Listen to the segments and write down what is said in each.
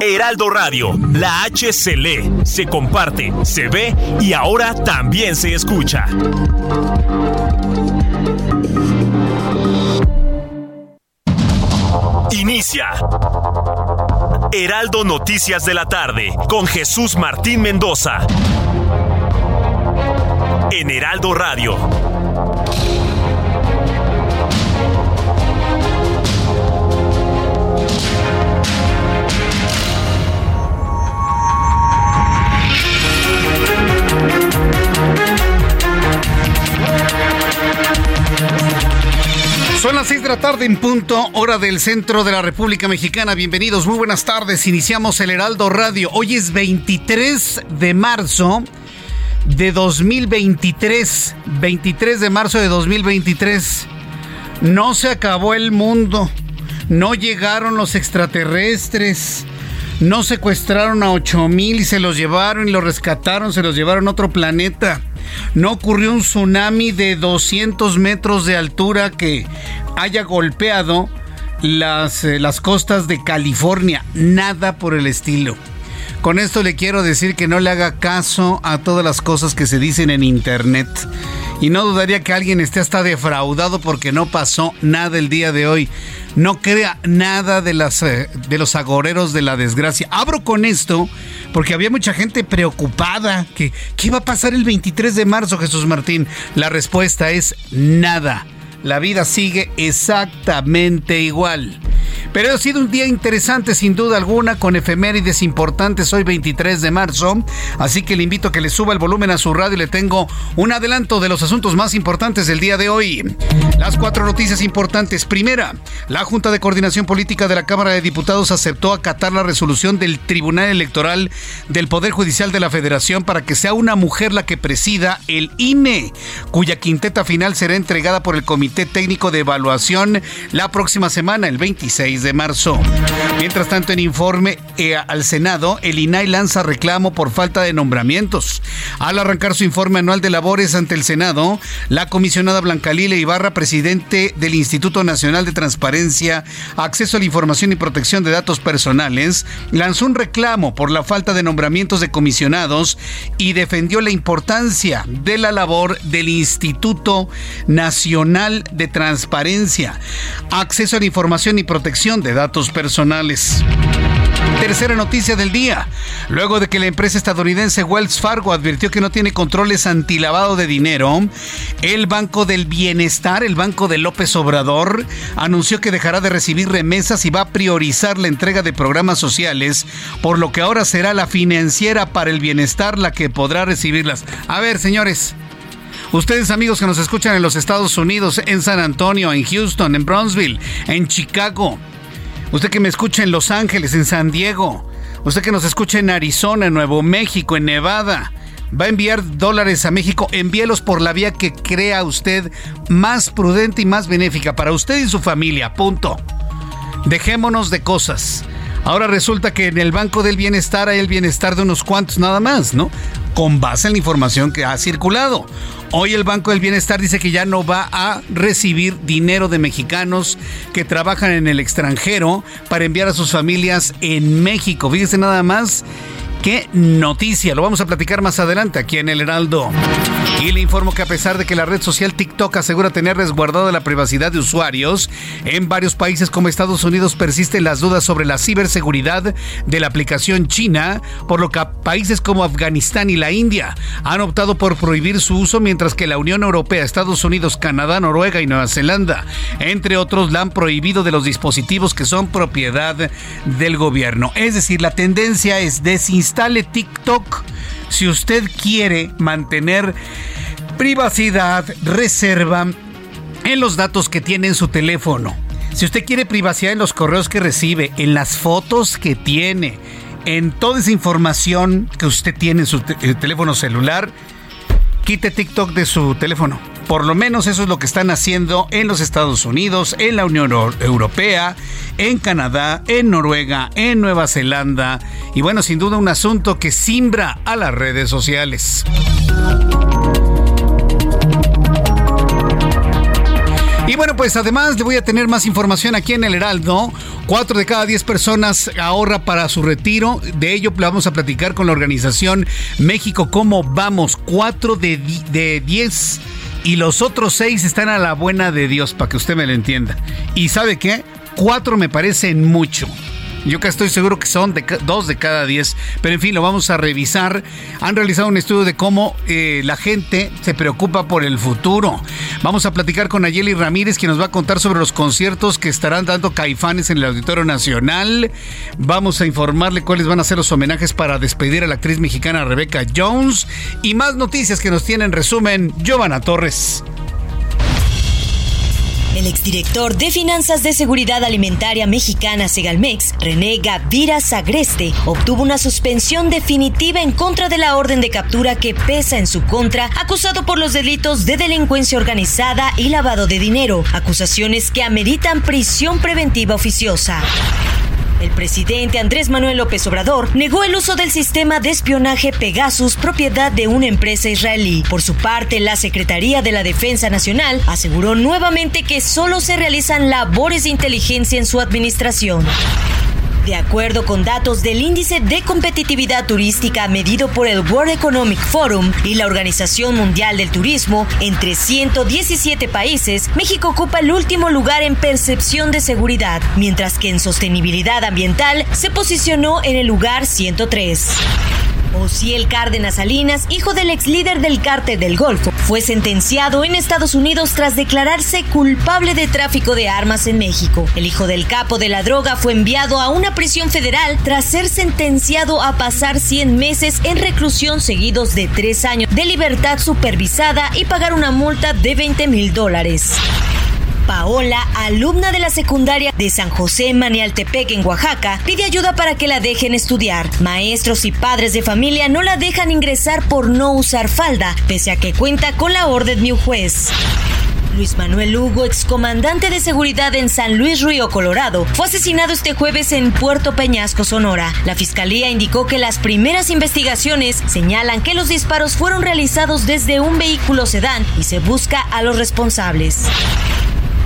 Heraldo Radio, la H se lee, se comparte, se ve y ahora también se escucha. Inicia. Heraldo Noticias de la tarde con Jesús Martín Mendoza. En Heraldo Radio. Son las 6 de la tarde en punto, hora del centro de la República Mexicana. Bienvenidos, muy buenas tardes. Iniciamos el Heraldo Radio. Hoy es 23 de marzo de 2023. 23 de marzo de 2023. No se acabó el mundo. No llegaron los extraterrestres. No secuestraron a 8000 y se los llevaron y los rescataron, se los llevaron a otro planeta. No ocurrió un tsunami de 200 metros de altura que haya golpeado las, eh, las costas de California. Nada por el estilo. Con esto le quiero decir que no le haga caso a todas las cosas que se dicen en internet. Y no dudaría que alguien esté hasta defraudado porque no pasó nada el día de hoy. No crea nada de, las, eh, de los agoreros de la desgracia. Abro con esto porque había mucha gente preocupada. Que, ¿Qué iba a pasar el 23 de marzo, Jesús Martín? La respuesta es nada. La vida sigue exactamente igual. Pero ha sido un día interesante sin duda alguna con efemérides importantes hoy 23 de marzo, así que le invito a que le suba el volumen a su radio y le tengo un adelanto de los asuntos más importantes del día de hoy. Las cuatro noticias importantes. Primera, la Junta de Coordinación Política de la Cámara de Diputados aceptó acatar la resolución del Tribunal Electoral del Poder Judicial de la Federación para que sea una mujer la que presida el INE, cuya quinteta final será entregada por el Comité Técnico de Evaluación la próxima semana, el 26 de marzo. Mientras tanto, en informe eh, al Senado, el INAI lanza reclamo por falta de nombramientos. Al arrancar su informe anual de labores ante el Senado, la comisionada Blanca Lila Ibarra, presidente del Instituto Nacional de Transparencia, Acceso a la Información y Protección de Datos Personales, lanzó un reclamo por la falta de nombramientos de comisionados y defendió la importancia de la labor del Instituto Nacional de Transparencia, Acceso a la Información y Protección de datos personales. Tercera noticia del día. Luego de que la empresa estadounidense Wells Fargo advirtió que no tiene controles antilavado de dinero, el Banco del Bienestar, el Banco de López Obrador, anunció que dejará de recibir remesas y va a priorizar la entrega de programas sociales, por lo que ahora será la financiera para el bienestar la que podrá recibirlas. A ver, señores, Ustedes amigos que nos escuchan en los Estados Unidos, en San Antonio, en Houston, en Brownsville, en Chicago. Usted que me escucha en Los Ángeles, en San Diego. Usted que nos escucha en Arizona, en Nuevo México, en Nevada. Va a enviar dólares a México, envíelos por la vía que crea usted más prudente y más benéfica para usted y su familia. Punto. Dejémonos de cosas. Ahora resulta que en el Banco del Bienestar hay el bienestar de unos cuantos nada más, ¿no? Con base en la información que ha circulado. Hoy el Banco del Bienestar dice que ya no va a recibir dinero de mexicanos que trabajan en el extranjero para enviar a sus familias en México. Fíjese nada más Qué noticia, lo vamos a platicar más adelante aquí en el Heraldo. Y le informo que a pesar de que la red social TikTok asegura tener resguardada la privacidad de usuarios, en varios países como Estados Unidos persisten las dudas sobre la ciberseguridad de la aplicación china, por lo que países como Afganistán y la India han optado por prohibir su uso, mientras que la Unión Europea, Estados Unidos, Canadá, Noruega y Nueva Zelanda, entre otros, la han prohibido de los dispositivos que son propiedad del gobierno. Es decir, la tendencia es desinstalar instale TikTok si usted quiere mantener privacidad, reserva en los datos que tiene en su teléfono. Si usted quiere privacidad en los correos que recibe, en las fotos que tiene, en toda esa información que usted tiene en su eh, teléfono celular, quite TikTok de su teléfono. Por lo menos eso es lo que están haciendo en los Estados Unidos, en la Unión Europea, en Canadá, en Noruega, en Nueva Zelanda. Y bueno, sin duda un asunto que simbra a las redes sociales. Y bueno, pues además le voy a tener más información aquí en el Heraldo. Cuatro de cada diez personas ahorra para su retiro. De ello vamos a platicar con la organización México Cómo Vamos. Cuatro de, de diez. Y los otros seis están a la buena de Dios, para que usted me lo entienda. ¿Y sabe qué? Cuatro me parecen mucho. Yo que estoy seguro que son de, dos de cada diez, pero en fin, lo vamos a revisar. Han realizado un estudio de cómo eh, la gente se preocupa por el futuro. Vamos a platicar con Ayeli Ramírez, que nos va a contar sobre los conciertos que estarán dando Caifanes en el Auditorio Nacional. Vamos a informarle cuáles van a ser los homenajes para despedir a la actriz mexicana Rebecca Jones. Y más noticias que nos tiene en resumen Giovanna Torres. El exdirector de Finanzas de Seguridad Alimentaria Mexicana Segalmex, René Gavira Sagreste, obtuvo una suspensión definitiva en contra de la orden de captura que pesa en su contra, acusado por los delitos de delincuencia organizada y lavado de dinero, acusaciones que ameritan prisión preventiva oficiosa. El presidente Andrés Manuel López Obrador negó el uso del sistema de espionaje Pegasus, propiedad de una empresa israelí. Por su parte, la Secretaría de la Defensa Nacional aseguró nuevamente que solo se realizan labores de inteligencia en su administración. De acuerdo con datos del índice de competitividad turística medido por el World Economic Forum y la Organización Mundial del Turismo, entre 117 países, México ocupa el último lugar en percepción de seguridad, mientras que en sostenibilidad ambiental se posicionó en el lugar 103. Ociel Cárdenas Salinas, hijo del ex líder del cártel del Golfo, fue sentenciado en Estados Unidos tras declararse culpable de tráfico de armas en México. El hijo del capo de la droga fue enviado a una prisión federal tras ser sentenciado a pasar 100 meses en reclusión seguidos de tres años de libertad supervisada y pagar una multa de 20 mil dólares. Paola, alumna de la secundaria de San José Manialtepec en Oaxaca, pide ayuda para que la dejen estudiar. Maestros y padres de familia no la dejan ingresar por no usar falda, pese a que cuenta con la orden de un juez. Luis Manuel Hugo, excomandante de seguridad en San Luis Río, Colorado, fue asesinado este jueves en Puerto Peñasco, Sonora. La fiscalía indicó que las primeras investigaciones señalan que los disparos fueron realizados desde un vehículo sedán y se busca a los responsables.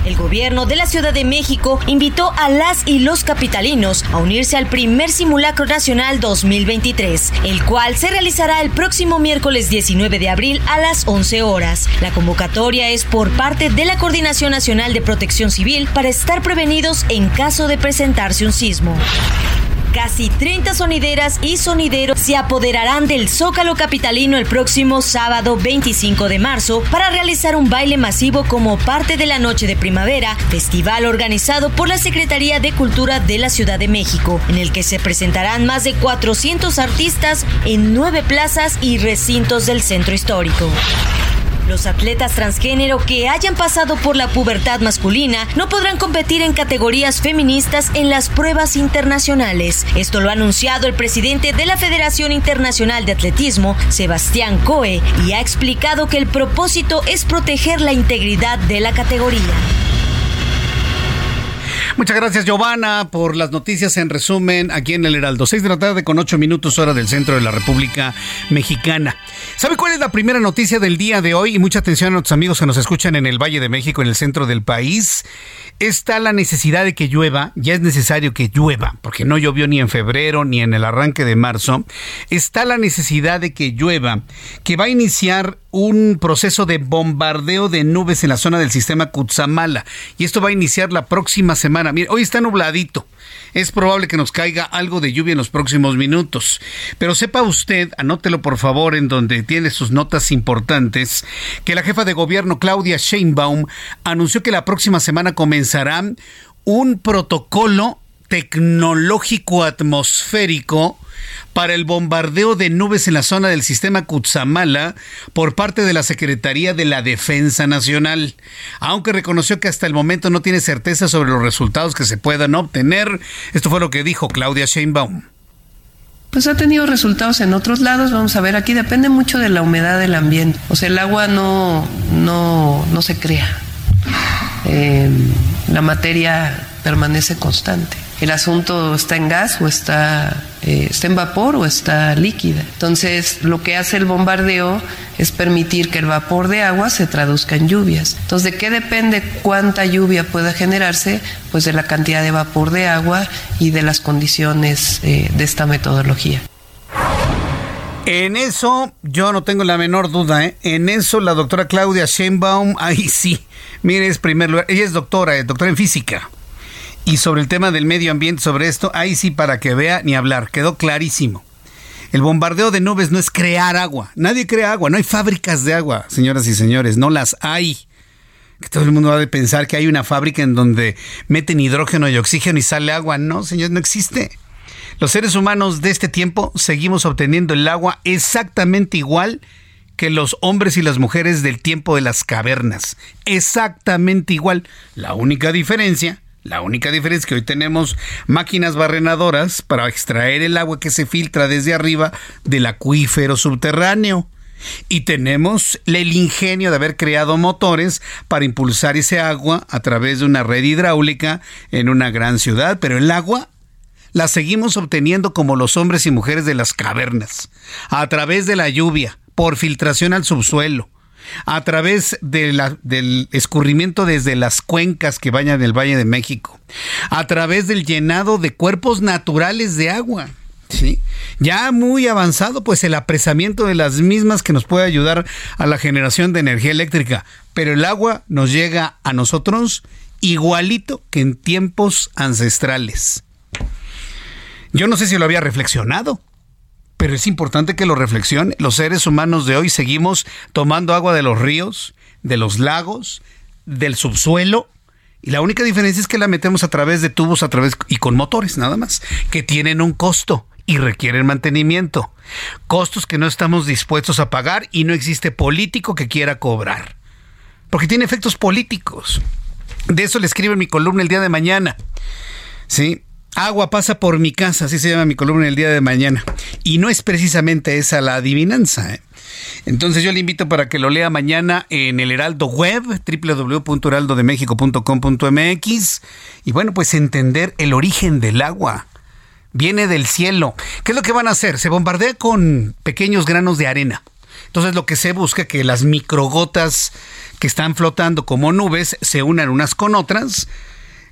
El gobierno de la Ciudad de México invitó a las y los capitalinos a unirse al primer simulacro nacional 2023, el cual se realizará el próximo miércoles 19 de abril a las 11 horas. La convocatoria es por parte de la Coordinación Nacional de Protección Civil para estar prevenidos en caso de presentarse un sismo. Casi 30 sonideras y sonideros se apoderarán del Zócalo Capitalino el próximo sábado 25 de marzo para realizar un baile masivo como parte de la Noche de Primavera, festival organizado por la Secretaría de Cultura de la Ciudad de México, en el que se presentarán más de 400 artistas en nueve plazas y recintos del centro histórico. Los atletas transgénero que hayan pasado por la pubertad masculina no podrán competir en categorías feministas en las pruebas internacionales. Esto lo ha anunciado el presidente de la Federación Internacional de Atletismo, Sebastián Coe, y ha explicado que el propósito es proteger la integridad de la categoría. Muchas gracias, Giovanna, por las noticias en resumen aquí en el Heraldo. Seis de la tarde con ocho minutos hora del centro de la República Mexicana. ¿Sabe cuál es la primera noticia del día de hoy? Y mucha atención a nuestros amigos que nos escuchan en el Valle de México, en el centro del país. Está la necesidad de que llueva, ya es necesario que llueva, porque no llovió ni en febrero ni en el arranque de marzo. Está la necesidad de que llueva, que va a iniciar un proceso de bombardeo de nubes en la zona del sistema Kutsamala. Y esto va a iniciar la próxima semana. Mire, hoy está nubladito. Es probable que nos caiga algo de lluvia en los próximos minutos. Pero sepa usted, anótelo por favor en donde tiene sus notas importantes, que la jefa de gobierno Claudia Sheinbaum anunció que la próxima semana comenzará un protocolo tecnológico atmosférico para el bombardeo de nubes en la zona del sistema Cutzamala por parte de la Secretaría de la Defensa Nacional, aunque reconoció que hasta el momento no tiene certeza sobre los resultados que se puedan obtener. Esto fue lo que dijo Claudia Sheinbaum. Pues ha tenido resultados en otros lados, vamos a ver, aquí depende mucho de la humedad del ambiente. O sea, el agua no, no, no se crea. Eh, la materia permanece constante. El asunto está en gas o está, eh, está en vapor o está líquida. Entonces, lo que hace el bombardeo es permitir que el vapor de agua se traduzca en lluvias. Entonces, ¿de qué depende cuánta lluvia pueda generarse? Pues de la cantidad de vapor de agua y de las condiciones eh, de esta metodología. En eso yo no tengo la menor duda, ¿eh? En eso la doctora Claudia Sheinbaum, ahí sí, mire, es primer lugar, ella es doctora, es doctora en física. Y sobre el tema del medio ambiente, sobre esto, ahí sí para que vea ni hablar, quedó clarísimo. El bombardeo de nubes no es crear agua. Nadie crea agua, no hay fábricas de agua, señoras y señores, no las hay. Que todo el mundo va a pensar que hay una fábrica en donde meten hidrógeno y oxígeno y sale agua. No, señor, no existe. Los seres humanos de este tiempo seguimos obteniendo el agua exactamente igual que los hombres y las mujeres del tiempo de las cavernas. Exactamente igual. La única diferencia la única diferencia es que hoy tenemos máquinas barrenadoras para extraer el agua que se filtra desde arriba del acuífero subterráneo. Y tenemos el ingenio de haber creado motores para impulsar ese agua a través de una red hidráulica en una gran ciudad. Pero el agua la seguimos obteniendo como los hombres y mujeres de las cavernas, a través de la lluvia, por filtración al subsuelo a través del escurrimiento desde las cuencas que bañan el Valle de México, a través del llenado de cuerpos naturales de agua. ¿sí? Ya muy avanzado, pues el apresamiento de las mismas que nos puede ayudar a la generación de energía eléctrica. Pero el agua nos llega a nosotros igualito que en tiempos ancestrales. Yo no sé si lo había reflexionado pero es importante que lo reflexione. Los seres humanos de hoy seguimos tomando agua de los ríos, de los lagos, del subsuelo. Y la única diferencia es que la metemos a través de tubos, a través y con motores nada más, que tienen un costo y requieren mantenimiento. Costos que no estamos dispuestos a pagar y no existe político que quiera cobrar. Porque tiene efectos políticos. De eso le escribo en mi columna el día de mañana. Sí, Agua pasa por mi casa, así se llama mi columna el día de mañana. Y no es precisamente esa la adivinanza. ¿eh? Entonces yo le invito para que lo lea mañana en el Heraldo Web, www.heraldodemexico.com.mx. Y bueno, pues entender el origen del agua. Viene del cielo. ¿Qué es lo que van a hacer? Se bombardea con pequeños granos de arena. Entonces lo que se busca que las microgotas que están flotando como nubes se unan unas con otras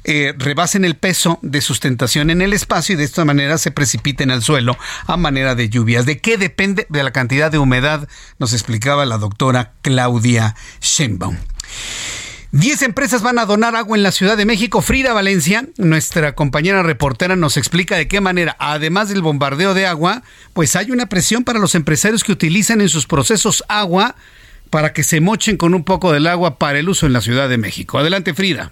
eh, rebasen el peso de sustentación en el espacio y de esta manera se precipiten al suelo a manera de lluvias. ¿De qué depende? De la cantidad de humedad, nos explicaba la doctora Claudia Sheinbaum. Diez empresas van a donar agua en la Ciudad de México. Frida Valencia, nuestra compañera reportera, nos explica de qué manera, además del bombardeo de agua, pues hay una presión para los empresarios que utilizan en sus procesos agua para que se mochen con un poco del agua para el uso en la Ciudad de México. Adelante, Frida.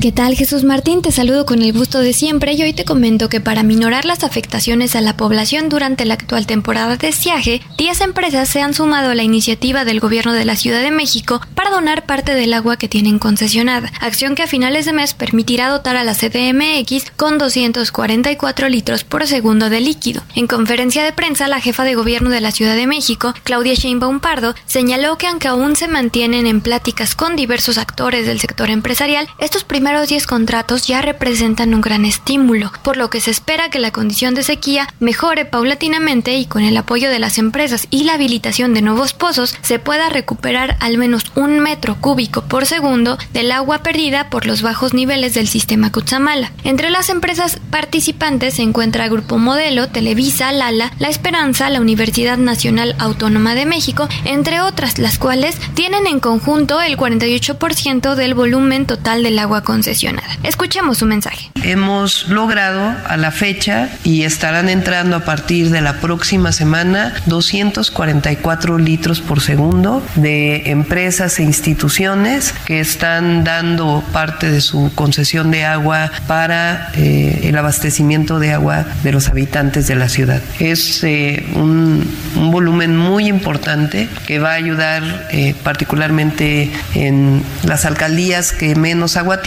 ¿Qué tal Jesús Martín? Te saludo con el gusto de siempre y hoy te comento que para minorar las afectaciones a la población durante la actual temporada de estiaje, 10 empresas se han sumado a la iniciativa del gobierno de la Ciudad de México para donar parte del agua que tienen concesionada, acción que a finales de mes permitirá dotar a la CDMX con 244 litros por segundo de líquido. En conferencia de prensa, la jefa de gobierno de la Ciudad de México, Claudia Sheinbaum Pardo, señaló que aunque aún se mantienen en pláticas con diversos actores del sector empresarial, estos primeros primeros 10 contratos ya representan un gran estímulo, por lo que se espera que la condición de sequía mejore paulatinamente y con el apoyo de las empresas y la habilitación de nuevos pozos se pueda recuperar al menos un metro cúbico por segundo del agua perdida por los bajos niveles del sistema Cutzamala. Entre las empresas participantes se encuentra Grupo Modelo, Televisa, Lala, La Esperanza, la Universidad Nacional Autónoma de México, entre otras, las cuales tienen en conjunto el 48% del volumen total del agua con concesionada. Escuchemos su mensaje. Hemos logrado a la fecha y estarán entrando a partir de la próxima semana 244 litros por segundo de empresas e instituciones que están dando parte de su concesión de agua para eh, el abastecimiento de agua de los habitantes de la ciudad. Es eh, un, volumen muy importante que va a ayudar eh, particularmente en las alcaldías que menos agua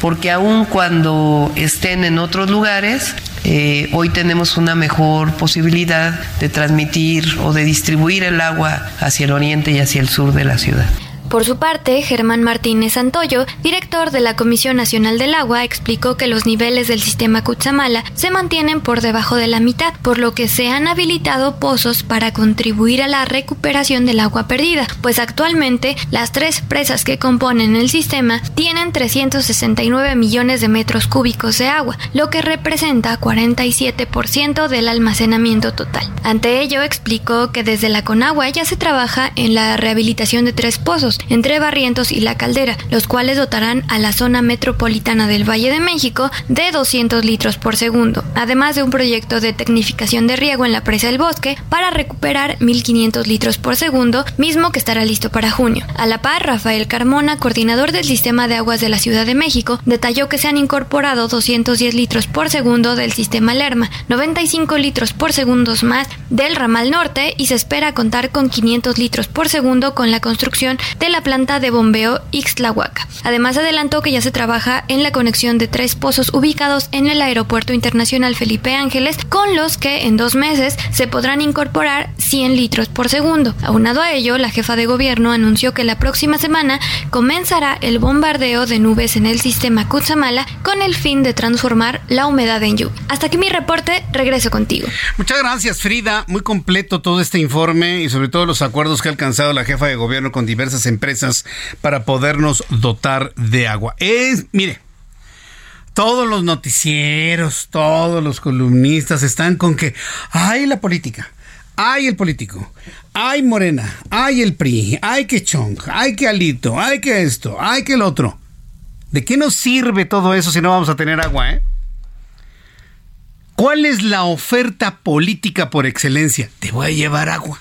porque aun cuando estén en otros lugares, eh, hoy tenemos una mejor posibilidad de transmitir o de distribuir el agua hacia el oriente y hacia el sur de la ciudad. Por su parte, Germán Martínez Santoyo, director de la Comisión Nacional del Agua, explicó que los niveles del sistema Cutzamala se mantienen por debajo de la mitad, por lo que se han habilitado pozos para contribuir a la recuperación del agua perdida, pues actualmente las tres presas que componen el sistema tienen 369 millones de metros cúbicos de agua, lo que representa 47% del almacenamiento total. Ante ello, explicó que desde la Conagua ya se trabaja en la rehabilitación de tres pozos, entre Barrientos y La Caldera, los cuales dotarán a la zona metropolitana del Valle de México de 200 litros por segundo, además de un proyecto de tecnificación de riego en la presa del bosque para recuperar 1.500 litros por segundo, mismo que estará listo para junio. A la par, Rafael Carmona, coordinador del sistema de aguas de la Ciudad de México, detalló que se han incorporado 210 litros por segundo del sistema Lerma, 95 litros por segundo más del ramal norte y se espera contar con 500 litros por segundo con la construcción de la planta de bombeo Ixtlahuaca. Además adelantó que ya se trabaja en la conexión de tres pozos ubicados en el Aeropuerto Internacional Felipe Ángeles, con los que en dos meses se podrán incorporar 100 litros por segundo. Aunado a ello, la jefa de gobierno anunció que la próxima semana comenzará el bombardeo de nubes en el sistema Cutzamala con el fin de transformar la humedad en lluvia. Hasta aquí mi reporte, regreso contigo. Muchas gracias Frida, muy completo todo este informe y sobre todo los acuerdos que ha alcanzado la jefa de gobierno con diversas empresas para podernos dotar de agua. Es, mire, todos los noticieros, todos los columnistas están con que, hay la política, hay el político, hay Morena, hay el PRI, hay que Chong, hay que Alito, hay que esto, hay que el otro. ¿De qué nos sirve todo eso si no vamos a tener agua, eh? ¿Cuál es la oferta política por excelencia? Te voy a llevar agua.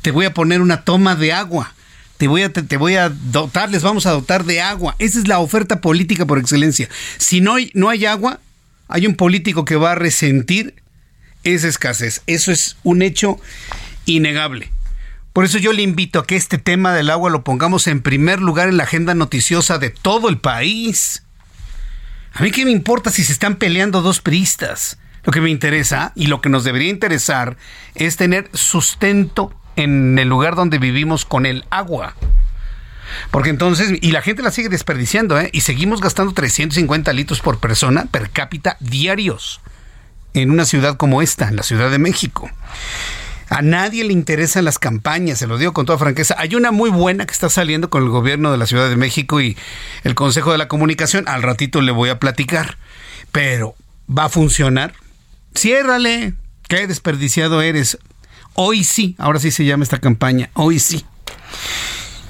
Te voy a poner una toma de agua te voy a, te, voy a dotar, les vamos a dotar de agua. Esa es la oferta política por excelencia. Si no hay, no hay agua, hay un político que va a resentir esa escasez. Eso es un hecho innegable. Por eso yo le invito a que este tema del agua lo pongamos en primer lugar en la agenda noticiosa de todo el país. A mí qué me importa si se están peleando dos priistas. Lo que me interesa y lo que nos debería interesar es tener sustento en el lugar donde vivimos con el agua. Porque entonces, y la gente la sigue desperdiciando, ¿eh? Y seguimos gastando 350 litros por persona per cápita diarios en una ciudad como esta, en la Ciudad de México. A nadie le interesan las campañas, se lo digo con toda franqueza. Hay una muy buena que está saliendo con el gobierno de la Ciudad de México y el Consejo de la Comunicación. Al ratito le voy a platicar. Pero, ¿va a funcionar? Ciérrale. Qué desperdiciado eres. Hoy sí, ahora sí se llama esta campaña, hoy sí.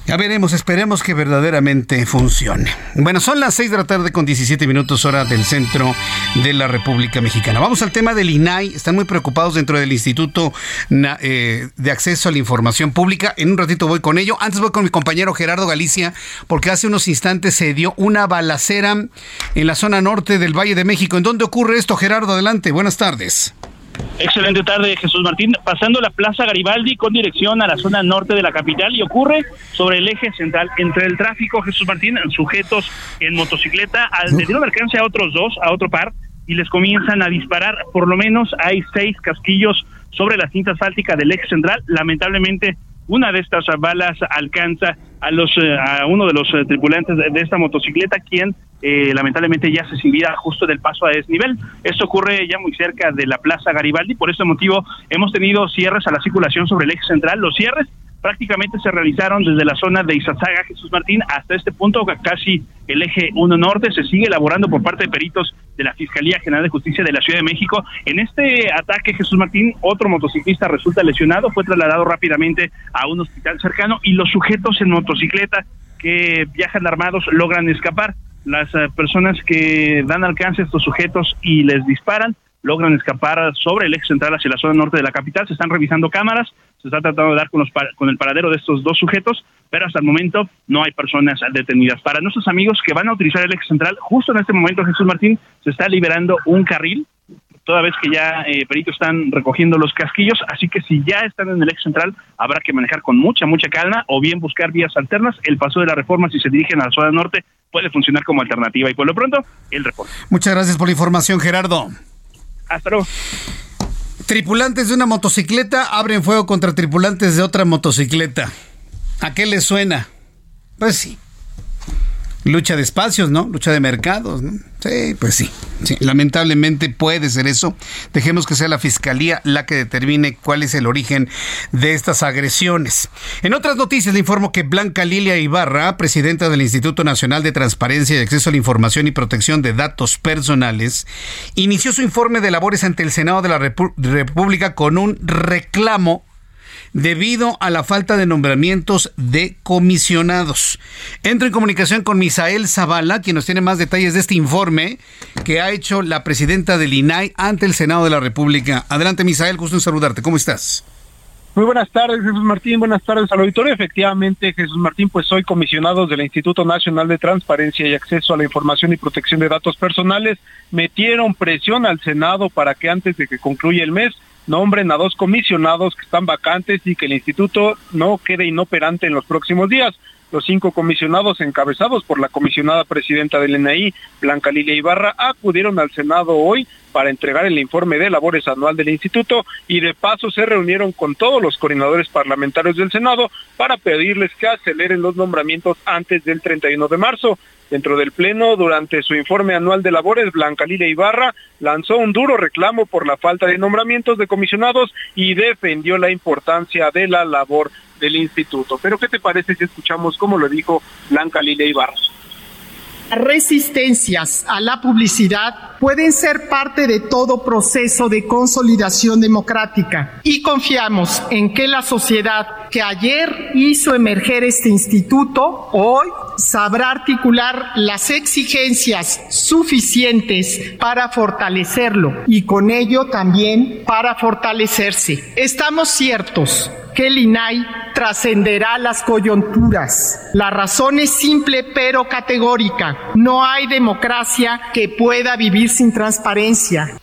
Ya veremos, esperemos que verdaderamente funcione. Bueno, son las 6 de la tarde con 17 minutos hora del centro de la República Mexicana. Vamos al tema del INAI. Están muy preocupados dentro del Instituto eh, de Acceso a la Información Pública. En un ratito voy con ello. Antes voy con mi compañero Gerardo Galicia, porque hace unos instantes se dio una balacera en la zona norte del Valle de México. ¿En dónde ocurre esto, Gerardo? Adelante, buenas tardes. Excelente tarde, Jesús Martín. Pasando la Plaza Garibaldi con dirección a la zona norte de la capital y ocurre sobre el eje central entre el tráfico, Jesús Martín, sujetos en motocicleta, al de alcance a otros dos, a otro par, y les comienzan a disparar. Por lo menos hay seis casquillos sobre la cinta asfáltica del eje central. Lamentablemente, una de estas balas alcanza a los eh, a uno de los eh, tripulantes de, esta motocicleta, quien eh, lamentablemente ya se sin vida justo del paso a desnivel. Esto ocurre ya muy cerca de la Plaza Garibaldi, por ese motivo hemos tenido cierres a la circulación sobre el eje central. Los cierres prácticamente se realizaron desde la zona de Izazaga, Jesús Martín, hasta este punto, casi el eje 1 norte, se sigue elaborando por parte de peritos de la Fiscalía General de Justicia de la Ciudad de México. En este ataque, Jesús Martín, otro motociclista resulta lesionado, fue trasladado rápidamente a un hospital cercano y los sujetos en motocicleta que viajan armados logran escapar. las eh, personas que dan alcance a estos sujetos y les disparan logran escapar sobre el eje central hacia la zona norte de la capital. Se están revisando cámaras, se está tratando de dar con, los, con el paradero de estos dos sujetos, pero hasta el momento no hay personas detenidas. Para nuestros amigos que van a utilizar el eje central, justo en este momento, Jesús Martín, se está liberando un carril toda vez que ya eh, peritos están recogiendo los casquillos, así que si ya están en el eje central, habrá que manejar con mucha, mucha calma o bien buscar vías alternas. El paso de la reforma, si se dirigen a la zona norte, puede funcionar como alternativa. Y por lo pronto, el reporte. Muchas gracias por la información, Gerardo. Hasta. Tripulantes de una motocicleta abren fuego contra tripulantes de otra motocicleta. ¿A qué les suena? Pues sí, lucha de espacios, ¿no? Lucha de mercados, ¿no? Sí, pues sí, sí. Lamentablemente puede ser eso. Dejemos que sea la fiscalía la que determine cuál es el origen de estas agresiones. En otras noticias le informo que Blanca Lilia Ibarra, presidenta del Instituto Nacional de Transparencia y Acceso a la Información y Protección de Datos Personales, inició su informe de labores ante el Senado de la República con un reclamo debido a la falta de nombramientos de comisionados. Entro en comunicación con Misael Zavala, quien nos tiene más detalles de este informe que ha hecho la presidenta del INAI ante el Senado de la República. Adelante, Misael, gusto en saludarte. ¿Cómo estás? Muy buenas tardes, Jesús Martín. Buenas tardes al auditorio. Efectivamente, Jesús Martín, pues soy comisionado del Instituto Nacional de Transparencia y Acceso a la Información y Protección de Datos Personales. Metieron presión al Senado para que antes de que concluya el mes nombren a dos comisionados que están vacantes y que el instituto no quede inoperante en los próximos días. Los cinco comisionados encabezados por la comisionada presidenta del NAI, Blanca Lilia Ibarra, acudieron al Senado hoy para entregar el informe de labores anual del instituto y de paso se reunieron con todos los coordinadores parlamentarios del Senado para pedirles que aceleren los nombramientos antes del 31 de marzo. Dentro del Pleno, durante su informe anual de labores, Blanca Lilia Ibarra lanzó un duro reclamo por la falta de nombramientos de comisionados y defendió la importancia de la labor del instituto. Pero ¿qué te parece si escuchamos cómo lo dijo Blanca Lilia Ibarra? Resistencias a la publicidad pueden ser parte de todo proceso de consolidación democrática y confiamos en que la sociedad que ayer hizo emerger este instituto hoy sabrá articular las exigencias suficientes para fortalecerlo y con ello también para fortalecerse. Estamos ciertos que el INAI trascenderá las coyunturas. La razón es simple pero categórica. No hay democracia que pueda vivir sin transparencia.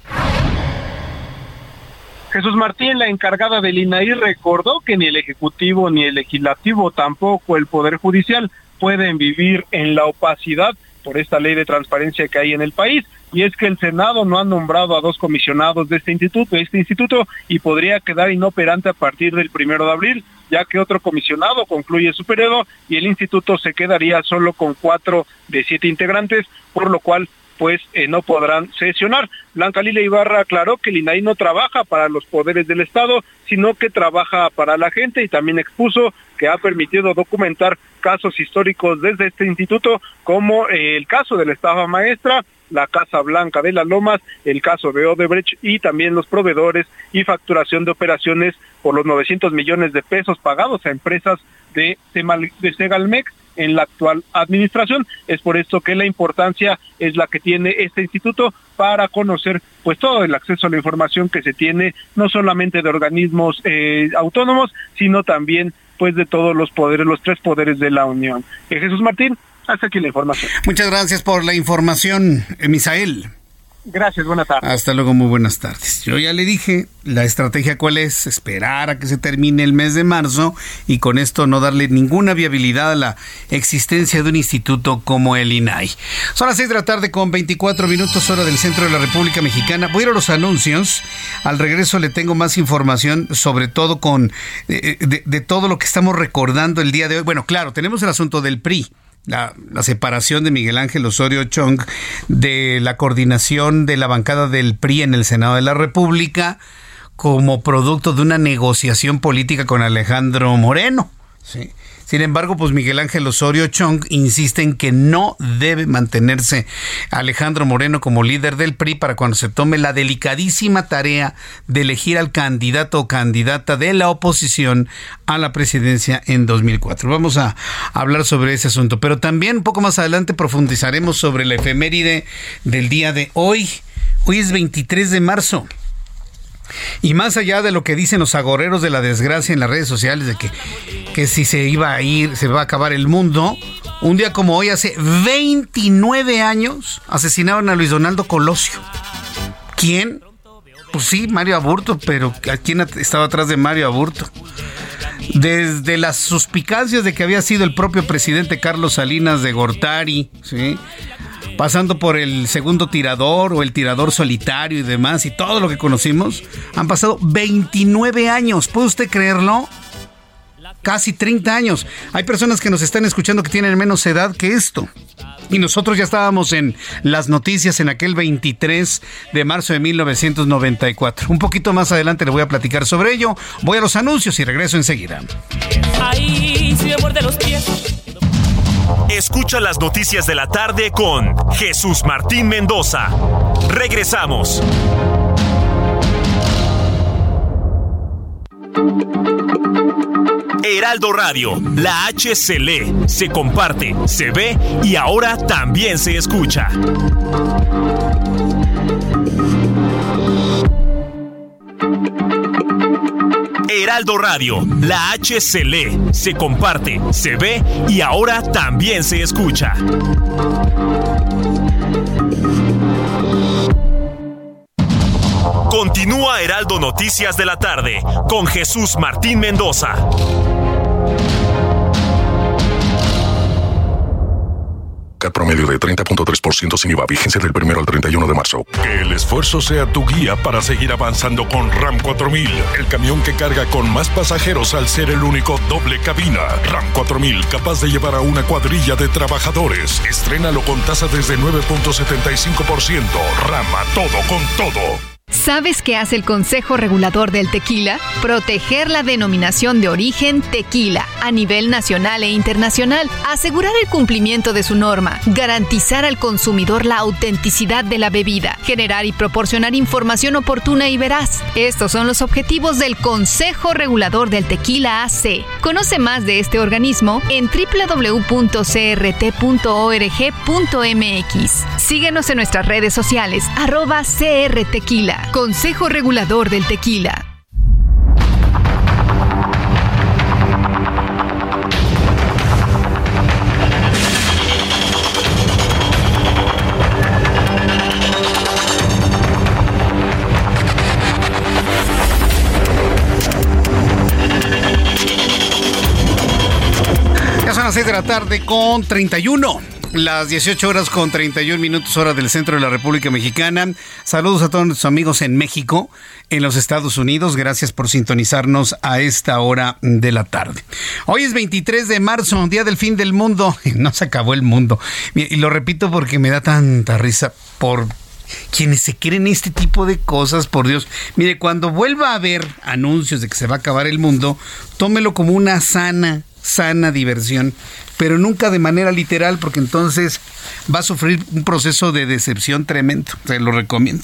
Jesús Martín, la encargada del INAI, recordó que ni el Ejecutivo ni el Legislativo, tampoco el Poder Judicial, pueden vivir en la opacidad por esta ley de transparencia que hay en el país y es que el Senado no ha nombrado a dos comisionados de este instituto, este instituto, y podría quedar inoperante a partir del primero de abril, ya que otro comisionado concluye su periodo y el instituto se quedaría solo con cuatro de siete integrantes, por lo cual pues eh, no podrán sesionar. Blanca Lila Ibarra aclaró que el INAI no trabaja para los poderes del Estado, sino que trabaja para la gente y también expuso que ha permitido documentar casos históricos desde este instituto, como eh, el caso de la estafa maestra, la Casa Blanca de las Lomas, el caso de Odebrecht y también los proveedores y facturación de operaciones por los 900 millones de pesos pagados a empresas de, Segalmex en la actual administración. Es por esto que la importancia es la que tiene este instituto para conocer pues todo el acceso a la información que se tiene no solamente de organismos eh, autónomos, sino también pues de todos los poderes, los tres poderes de la Unión. Eh, Jesús Martín, hasta aquí la información. Muchas gracias por la información, eh, Misael. Gracias, buenas tardes. Hasta luego, muy buenas tardes. Yo ya le dije, la estrategia cuál es, esperar a que se termine el mes de marzo y con esto no darle ninguna viabilidad a la existencia de un instituto como el INAI. Son las 6 de la tarde con 24 minutos hora del centro de la República Mexicana. Voy a ir a los anuncios. Al regreso le tengo más información, sobre todo con eh, de, de todo lo que estamos recordando el día de hoy. Bueno, claro, tenemos el asunto del PRI la, separación de Miguel Ángel Osorio Chong de la coordinación de la bancada del PRI en el Senado de la República como producto de una negociación política con Alejandro Moreno. ¿sí? Sin embargo, pues Miguel Ángel Osorio Chong insiste en que no debe mantenerse Alejandro Moreno como líder del PRI para cuando se tome la delicadísima tarea de elegir al candidato o candidata de la oposición a la presidencia en 2004. Vamos a hablar sobre ese asunto, pero también un poco más adelante profundizaremos sobre la efeméride del día de hoy. Hoy es 23 de marzo. Y más allá de lo que dicen los agoreros de la desgracia en las redes sociales, de que, que si se iba a ir, se va a acabar el mundo, un día como hoy, hace 29 años, asesinaron a Luis Donaldo Colosio. ¿Quién? Pues sí, Mario Aburto, pero ¿quién estaba atrás de Mario Aburto? Desde las suspicacias de que había sido el propio presidente Carlos Salinas de Gortari, ¿sí? Pasando por el segundo tirador o el tirador solitario y demás, y todo lo que conocimos, han pasado 29 años. ¿Puede usted creerlo? Casi 30 años. Hay personas que nos están escuchando que tienen menos edad que esto. Y nosotros ya estábamos en las noticias en aquel 23 de marzo de 1994. Un poquito más adelante le voy a platicar sobre ello. Voy a los anuncios y regreso enseguida. Ahí, los. Escucha las noticias de la tarde con Jesús Martín Mendoza. Regresamos. Heraldo Radio, la H se lee, se comparte, se ve y ahora también se escucha. Heraldo Radio, la H se lee, se comparte, se ve y ahora también se escucha. Continúa Heraldo Noticias de la tarde con Jesús Martín Mendoza. Promedio de 30.3% sin IVA, vigencia del primero al 31 de marzo. Que el esfuerzo sea tu guía para seguir avanzando con RAM 4000, el camión que carga con más pasajeros al ser el único doble cabina. RAM 4000, capaz de llevar a una cuadrilla de trabajadores. Estrénalo con tasa desde 9.75%. RAM a todo con todo. ¿Sabes qué hace el Consejo Regulador del Tequila? Proteger la denominación de origen tequila a nivel nacional e internacional, asegurar el cumplimiento de su norma, garantizar al consumidor la autenticidad de la bebida, generar y proporcionar información oportuna y veraz. Estos son los objetivos del Consejo Regulador del Tequila AC. Conoce más de este organismo en www.crt.org.mx. Síguenos en nuestras redes sociales, arroba CRTequila. Consejo Regulador del Tequila. Son las 6 de la tarde con 31 las 18 horas con 31 minutos hora del centro de la República Mexicana. Saludos a todos nuestros amigos en México, en los Estados Unidos. Gracias por sintonizarnos a esta hora de la tarde. Hoy es 23 de marzo, día del fin del mundo. No se acabó el mundo. Y lo repito porque me da tanta risa por quienes se quieren este tipo de cosas, por Dios. Mire, cuando vuelva a haber anuncios de que se va a acabar el mundo, tómelo como una sana, sana diversión pero nunca de manera literal, porque entonces va a sufrir un proceso de decepción tremendo. Se lo recomiendo.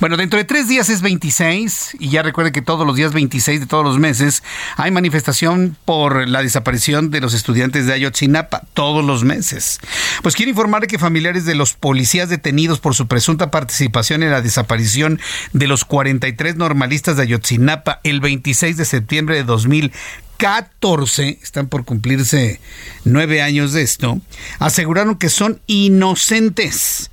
Bueno, dentro de tres días es 26, y ya recuerde que todos los días 26 de todos los meses hay manifestación por la desaparición de los estudiantes de Ayotzinapa, todos los meses. Pues quiero informar que familiares de los policías detenidos por su presunta participación en la desaparición de los 43 normalistas de Ayotzinapa el 26 de septiembre de 2000 14, están por cumplirse nueve años de esto, aseguraron que son inocentes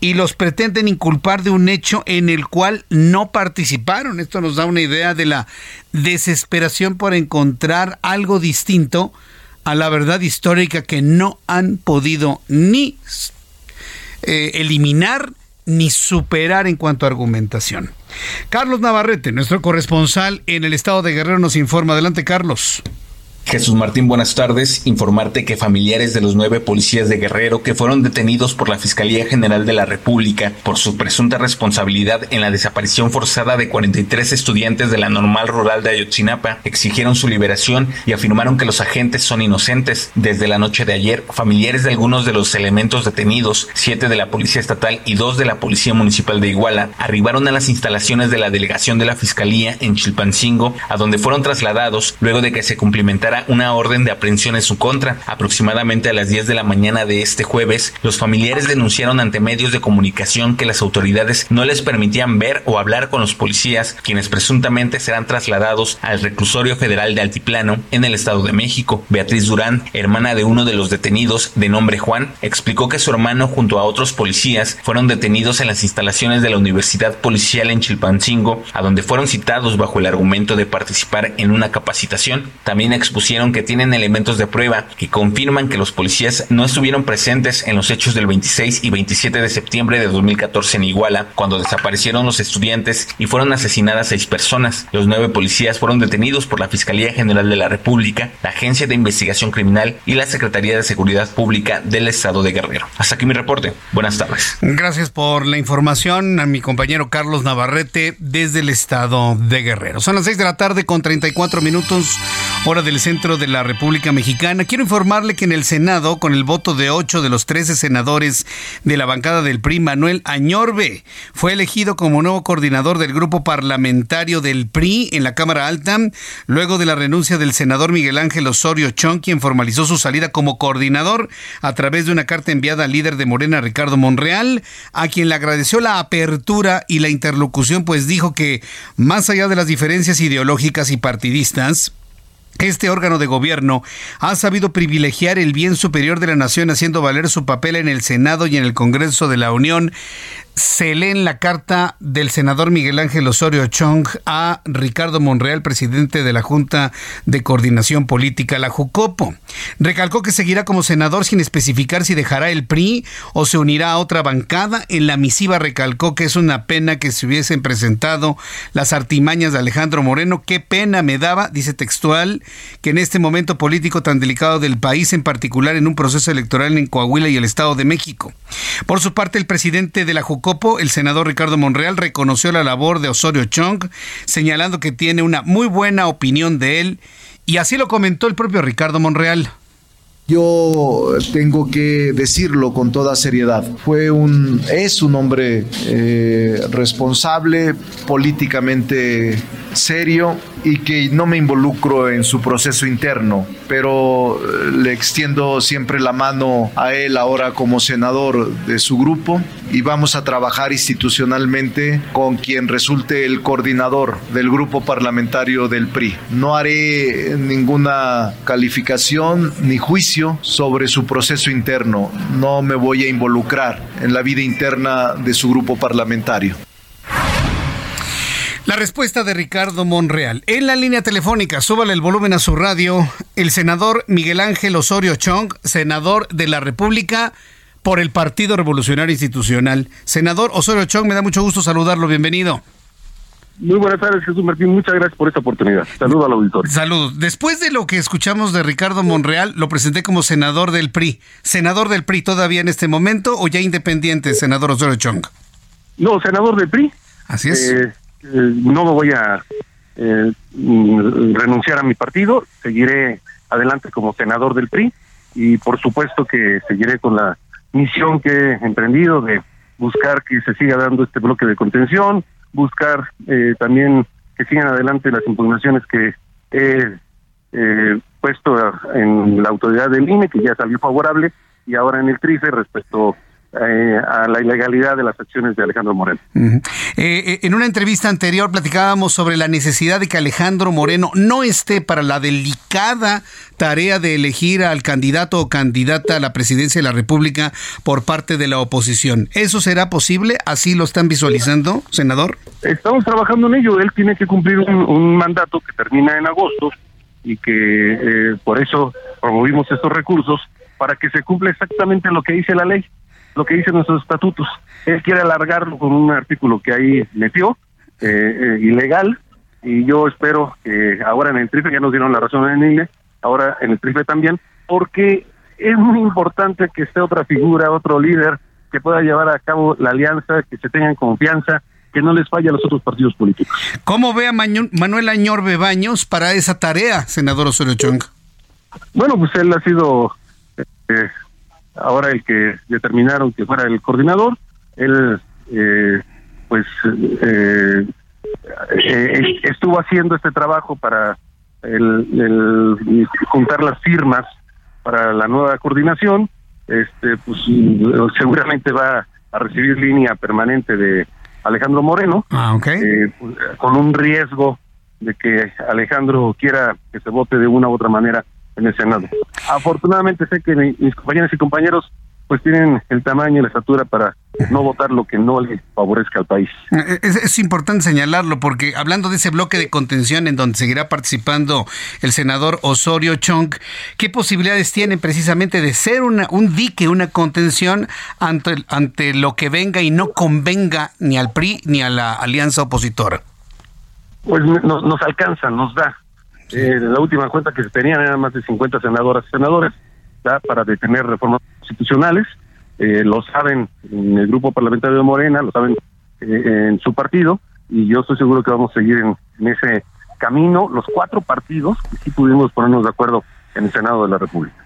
y los pretenden inculpar de un hecho en el cual no participaron. Esto nos da una idea de la desesperación por encontrar algo distinto a la verdad histórica que no han podido ni eh, eliminar ni superar en cuanto a argumentación. Carlos Navarrete, nuestro corresponsal en el estado de Guerrero, nos informa. Adelante, Carlos. Jesús Martín, buenas tardes. Informarte que familiares de los nueve policías de Guerrero que fueron detenidos por la Fiscalía General de la República por su presunta responsabilidad en la desaparición forzada de 43 estudiantes de la normal rural de Ayotzinapa exigieron su liberación y afirmaron que los agentes son inocentes. Desde la noche de ayer, familiares de algunos de los elementos detenidos, siete de la Policía Estatal y dos de la Policía Municipal de Iguala, arribaron a las instalaciones de la delegación de la Fiscalía en Chilpancingo, a donde fueron trasladados luego de que se cumplimentara una orden de aprehensión en su contra. Aproximadamente a las 10 de la mañana de este jueves, los familiares denunciaron ante medios de comunicación que las autoridades no les permitían ver o hablar con los policías, quienes presuntamente serán trasladados al reclusorio federal de Altiplano en el Estado de México. Beatriz Durán, hermana de uno de los detenidos, de nombre Juan, explicó que su hermano junto a otros policías fueron detenidos en las instalaciones de la Universidad Policial en Chilpancingo, a donde fueron citados bajo el argumento de participar en una capacitación. También expusieron que tienen elementos de prueba que confirman que los policías no estuvieron presentes en los hechos del 26 y 27 de septiembre de 2014 en Iguala, cuando desaparecieron los estudiantes y fueron asesinadas seis personas. Los nueve policías fueron detenidos por la Fiscalía General de la República, la Agencia de Investigación Criminal y la Secretaría de Seguridad Pública del Estado de Guerrero. Hasta aquí mi reporte. Buenas tardes. Gracias por la información a mi compañero Carlos Navarrete desde el Estado de Guerrero. Son las 6 de la tarde con 34 minutos, hora del centro centro de la República Mexicana. Quiero informarle que en el Senado, con el voto de 8 de los 13 senadores de la bancada del PRI, Manuel Añorbe fue elegido como nuevo coordinador del grupo parlamentario del PRI en la Cámara Alta, luego de la renuncia del senador Miguel Ángel Osorio Chong, quien formalizó su salida como coordinador a través de una carta enviada al líder de Morena, Ricardo Monreal, a quien le agradeció la apertura y la interlocución, pues dijo que más allá de las diferencias ideológicas y partidistas, este órgano de gobierno ha sabido privilegiar el bien superior de la nación haciendo valer su papel en el Senado y en el Congreso de la Unión se lee en la carta del senador Miguel Ángel Osorio Chong a Ricardo Monreal, presidente de la Junta de Coordinación Política, la JUCOPO. Recalcó que seguirá como senador sin especificar si dejará el PRI o se unirá a otra bancada. En la misiva recalcó que es una pena que se hubiesen presentado las artimañas de Alejandro Moreno. Qué pena me daba, dice textual, que en este momento político tan delicado del país, en particular en un proceso electoral en Coahuila y el Estado de México. Por su parte, el presidente de la JUCOPO Copo, el senador Ricardo Monreal reconoció la labor de Osorio Chong, señalando que tiene una muy buena opinión de él, y así lo comentó el propio Ricardo Monreal. Yo tengo que decirlo con toda seriedad. Fue un, es un hombre eh, responsable, políticamente serio y que no me involucro en su proceso interno, pero eh, le extiendo siempre la mano a él ahora como senador de su grupo y vamos a trabajar institucionalmente con quien resulte el coordinador del grupo parlamentario del PRI. No haré ninguna calificación ni juicio sobre su proceso interno, no me voy a involucrar en la vida interna de su grupo parlamentario. La respuesta de Ricardo Monreal. En la línea telefónica, súbale el volumen a su radio, el senador Miguel Ángel Osorio Chong, senador de la República por el Partido Revolucionario Institucional. Senador Osorio Chong, me da mucho gusto saludarlo, bienvenido. Muy buenas tardes, Jesús Martín. Muchas gracias por esta oportunidad. Saludo al auditorio. Saludos. Después de lo que escuchamos de Ricardo Monreal, lo presenté como senador del PRI. ¿Senador del PRI todavía en este momento o ya independiente, senador Osorio Chong? No, senador del PRI. Así es. Eh, eh, no me voy a eh, mm, renunciar a mi partido, seguiré adelante como senador del PRI y por supuesto que seguiré con la misión que he emprendido de buscar que se siga dando este bloque de contención, buscar eh, también que sigan adelante las impugnaciones que he puesto en la autoridad del INE, que ya salió favorable, y ahora en el TRIFE respecto eh, a la ilegalidad de las acciones de Alejandro Moreno. Eh, eh, en una entrevista anterior platicábamos sobre la necesidad de que Alejandro Moreno no esté para la delicada tarea de elegir al candidato o candidata a la presidencia de la República por parte de la oposición. ¿Eso será posible? ¿Así lo están visualizando, senador? Estamos trabajando en ello. Él tiene que cumplir un, mandato que termina en agosto y que por eso promovimos estos recursos para que se cumpla exactamente lo que dice la ley lo que dicen nuestros estatutos. Él quiere alargarlo con un artículo que ahí metió, eh, eh, ilegal, y yo espero que ahora en el trife ya nos dieron la razón en INE, ahora en el triple también, porque es muy importante que esté otra figura, otro líder que pueda llevar a cabo la alianza, que se tengan confianza, que no les falle a los otros partidos políticos. ¿Cómo ve a Manuel Añorbe Baños para esa tarea, senador Osorio Chong? Bueno, pues él ha sido eh, ahora el que determinaron que fuera el coordinador. Él, eh, pues, eh, estuvo haciendo este trabajo para el, juntar las firmas para la nueva coordinación. Este, pues, seguramente va a recibir línea permanente de Alejandro Moreno, ah, pues, con un riesgo de que Alejandro quiera que se vote de una u otra manera en el Senado. Afortunadamente sé que mis compañeras y compañeros pues tienen el tamaño y la estatura para no votar lo que no le favorezca al país. Eh, es, importante señalarlo porque hablando de ese bloque de contención en donde seguirá participando el senador Osorio Chong, ¿qué posibilidades tienen precisamente de ser una, un dique, una contención ante, ante lo que venga y no convenga ni al PRI ni a la alianza opositora? Pues nos, nos alcanza, nos da. Eh, la última cuenta que se tenían eran más de 50 senadoras y senadores para detener reformas constitucionales. Eh, lo saben en el grupo parlamentario de Morena, lo saben eh, en su partido, y yo estoy seguro que vamos a seguir en, en ese camino. Los cuatro partidos que sí pudimos ponernos de acuerdo en el Senado de la República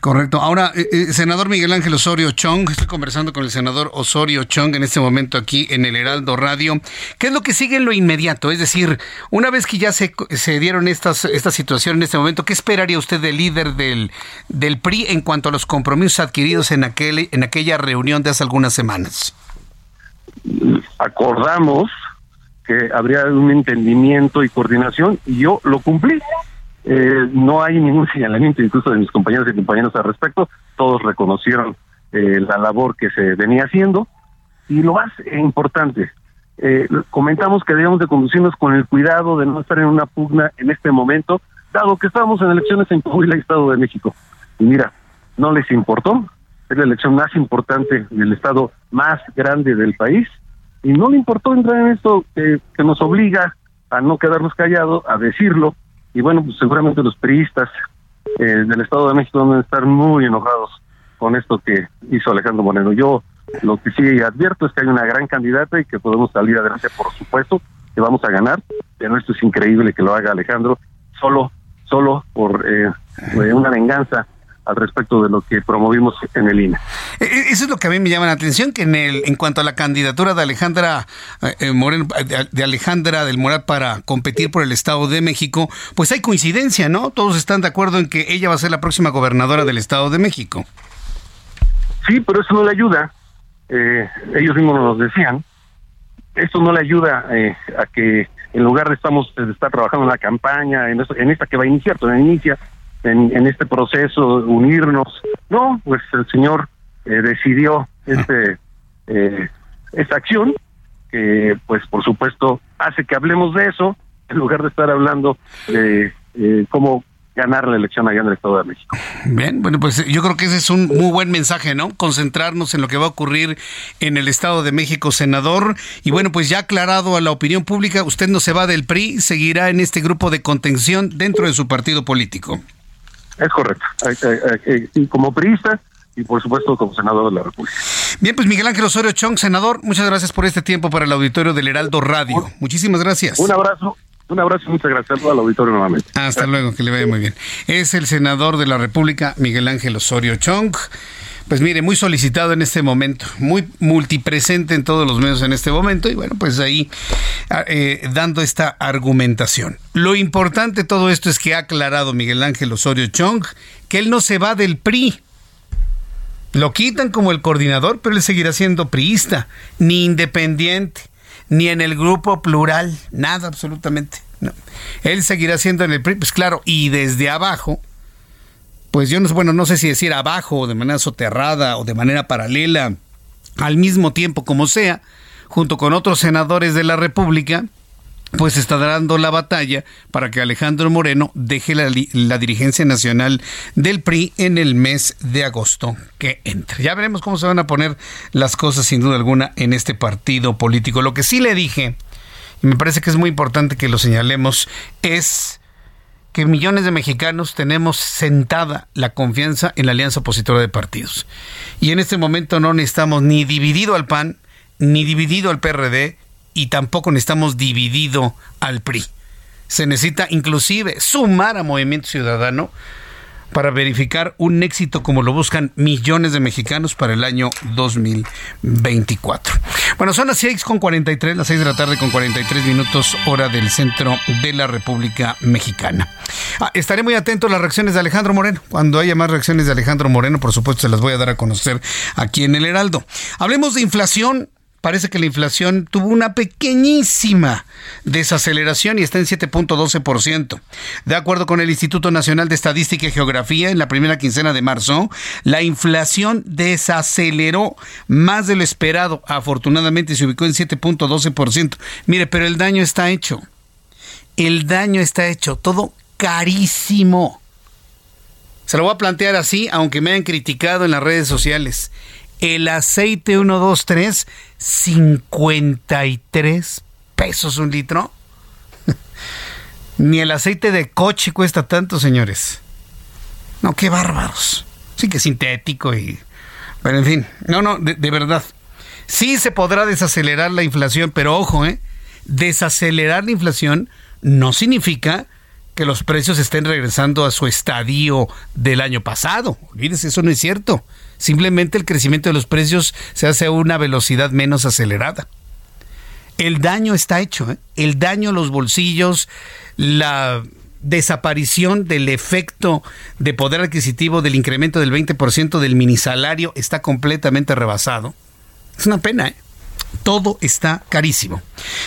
correcto. Ahora, eh, eh, senador Miguel Ángel Osorio Chong, estoy conversando con el senador Osorio Chong en este momento aquí en el Heraldo Radio. ¿Qué es lo que sigue en lo inmediato? Es decir, una vez que ya se, se dieron estas, esta situación en este momento, ¿qué esperaría usted del líder del, del PRI en cuanto a los compromisos adquiridos en, aquel, en aquella reunión de hace algunas semanas? Acordamos que habría un entendimiento y coordinación y yo lo cumplí. Eh, no hay ningún señalamiento incluso de mis compañeros y compañeros al respecto. Todos reconocieron eh, la labor que se venía haciendo. Y lo más importante, eh, comentamos que debíamos de conducirnos con el cuidado de no estar en una pugna en este momento, dado que estábamos en elecciones en Coahuila y Estado de México. Y mira, no les importó, es la elección más importante del Estado más grande del país, y no le importó entrar en esto que nos obliga a no quedarnos callados, a decirlo, y bueno, pues seguramente los periodistas eh, del Estado de México van a estar muy enojados con esto que hizo Alejandro Moreno. Yo lo que sí advierto es que hay una gran candidata y que podemos salir adelante, por supuesto, que vamos a ganar, pero esto es increíble que lo haga Alejandro solo, solo por eh, una venganza al respecto de lo que promovimos en el INE. E, e, eso es lo que a mí me llama la atención, que en el en cuanto a la candidatura de Alejandra eh, eh, Moreno, de Alejandra del Moral para competir por el Estado de México, pues hay coincidencia, ¿no? Todos están de acuerdo en que ella va a ser la próxima gobernadora del Estado de México. Sí, pero eso no le ayuda. Eh, ellos mismos nos decían. Esto no le ayuda a que en lugar de estamos de estar trabajando en la campaña, en, en esta que va a iniciar, todavía inicia, en, este proceso, unirnos. No, pues el Señor eh, decidió este eh, esta acción que, pues por supuesto, hace que hablemos de eso en lugar de estar hablando de eh, cómo ganar la elección allá en el Estado de México. Bien, bueno, pues yo creo que ese es un muy buen mensaje, ¿no? Concentrarnos en lo que va a ocurrir en el Estado de México, senador. Y bueno, pues ya aclarado a la opinión pública, usted no se va del PRI, seguirá en este grupo de contención dentro de su partido político. Es correcto. como priista y por supuesto como senador de la República. Bien, pues Miguel Ángel Osorio Chong, senador, muchas gracias por este tiempo para el auditorio del Heraldo Radio. Muchísimas gracias. Un abrazo. Un abrazo y muchas gracias al auditorio nuevamente. Hasta luego, que le vaya muy bien. Es el senador de la República, Miguel Ángel Osorio Chong. Pues mire, muy solicitado en este momento, muy multipresente en todos los medios en este momento y bueno, pues ahí ah, eh, dando esta argumentación. Lo importante de todo esto es que ha aclarado Miguel Ángel Osorio Chong que él no se va del PRI. Lo quitan como el coordinador, pero él seguirá siendo priista, ni independiente, ni en el grupo plural, nada absolutamente. Él seguirá siendo en el PRI, pues claro, y desde abajo pues yo no, bueno, no sé si decir abajo, de manera soterrada o de manera paralela, al mismo tiempo como sea, junto con otros senadores de la República, pues está dando la batalla para que Alejandro Moreno deje la, la, dirigencia nacional del PRI en el mes de agosto que entre. Ya veremos cómo se van a poner las cosas sin duda alguna en este partido político. Lo que sí le dije, y me parece que es muy importante que lo señalemos, es que millones de mexicanos tenemos sentada la confianza en la alianza opositora de partidos. Y en este momento no necesitamos ni dividido al PAN, ni dividido al PRD, y tampoco necesitamos dividido al PRI. Se necesita inclusive sumar a Movimiento Ciudadano para verificar un éxito como lo buscan millones de mexicanos para el año 2024. Bueno, son las 6 con 43, las 6 de la tarde con 43 minutos, hora del centro de la República Mexicana. Ah, estaré muy atento a las reacciones de Alejandro Moreno. Cuando haya más reacciones de Alejandro Moreno, por supuesto, se las voy a dar a conocer aquí en el Heraldo. Hablemos de inflación parece que la inflación tuvo una pequeñísima desaceleración y está en 7.12%. De acuerdo con el Instituto Nacional de Estadística y Geografía, en la primera quincena de marzo, la inflación desaceleró más de lo esperado. Afortunadamente se ubicó en 7.12%. Mire, pero el daño está hecho. El daño está hecho. Todo carísimo. Se lo voy a plantear así, aunque me hayan criticado en las redes sociales el aceite 123, 53 pesos un litro. Ni el aceite de coche cuesta tanto, señores. No, qué bárbaros. Sí que sintético y... Pero en fin, no, no, de, verdad. Sí se podrá desacelerar la inflación, pero ojo, ¿eh? Desacelerar la inflación no significa que los precios estén regresando a su estadio del año pasado. Olvídese, eso no es cierto. Simplemente el crecimiento de los precios se hace a una velocidad menos acelerada. El daño está hecho, ¿eh? el daño a los bolsillos, la desaparición del efecto de poder adquisitivo del incremento del 20% del minisalario está completamente rebasado. Es una pena, ¿eh? Todo está carísimo.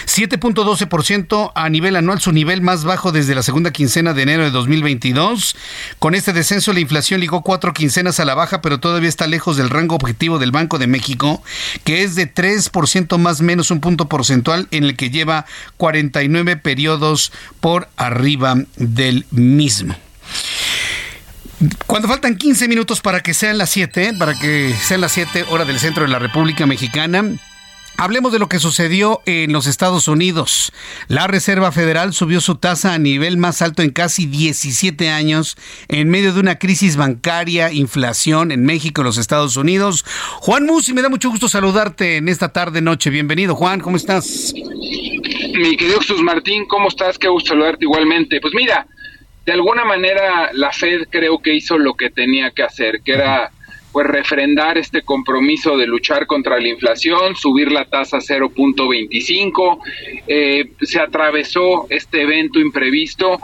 7.12% a nivel anual, su nivel más bajo desde la segunda quincena de enero de 2022. Con este descenso, la inflación ligó cuatro quincenas a la baja, pero todavía está lejos del rango objetivo del Banco de México, que es de 3% más menos un punto porcentual, en el que lleva 49 periodos por arriba del mismo. Cuando faltan 15 minutos para que sean las 7, para que sean las 7 hora del centro de la República Mexicana, Hablemos de lo que sucedió en los Estados Unidos. La Reserva Federal subió su tasa a nivel más alto en casi 17 años en medio de una crisis bancaria, inflación en México y los Estados Unidos. Juan Musi, me da mucho gusto saludarte en esta tarde noche. Bienvenido, Juan, ¿cómo estás? Mi querido Jesús Martín, ¿cómo estás? Qué gusto saludarte igualmente. Pues mira, de alguna manera la Fed creo que hizo lo que tenía que hacer, que era pues refrendar este compromiso de luchar contra la inflación, subir la tasa a 0.25, eh, se atravesó este evento imprevisto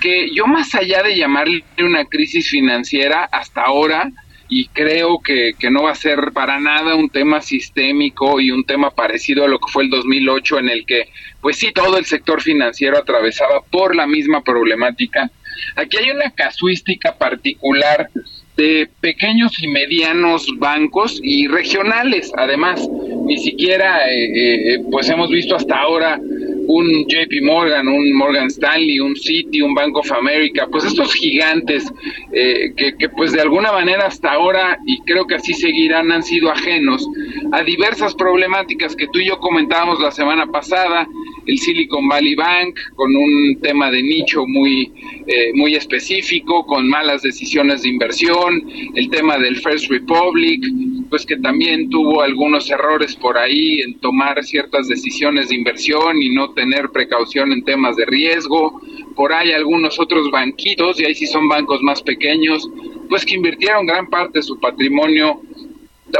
que yo más allá de llamarle una crisis financiera hasta ahora, y creo que, que, no va a ser para nada un tema sistémico y un tema parecido a lo que fue el 2008 en el que pues sí todo el sector financiero atravesaba por la misma problemática. Aquí hay una casuística particular de pequeños y medianos bancos y regionales, además. Ni siquiera, eh, eh, pues hemos visto hasta ahora un JP Morgan, un Morgan Stanley, un Citi, un Bank of America, pues estos gigantes eh, que, pues de alguna manera hasta ahora, y creo que así seguirán, han sido ajenos a diversas problemáticas que tú y yo comentábamos la semana pasada, el Silicon Valley Bank con un tema de nicho muy, eh, muy específico, con malas decisiones de inversión, el tema del First Republic, pues que también tuvo algunos errores por ahí en tomar ciertas decisiones de inversión y no tener precaución en temas de riesgo. Por ahí algunos otros banquitos, y ahí sí son bancos más pequeños, pues que invirtieron gran parte de su patrimonio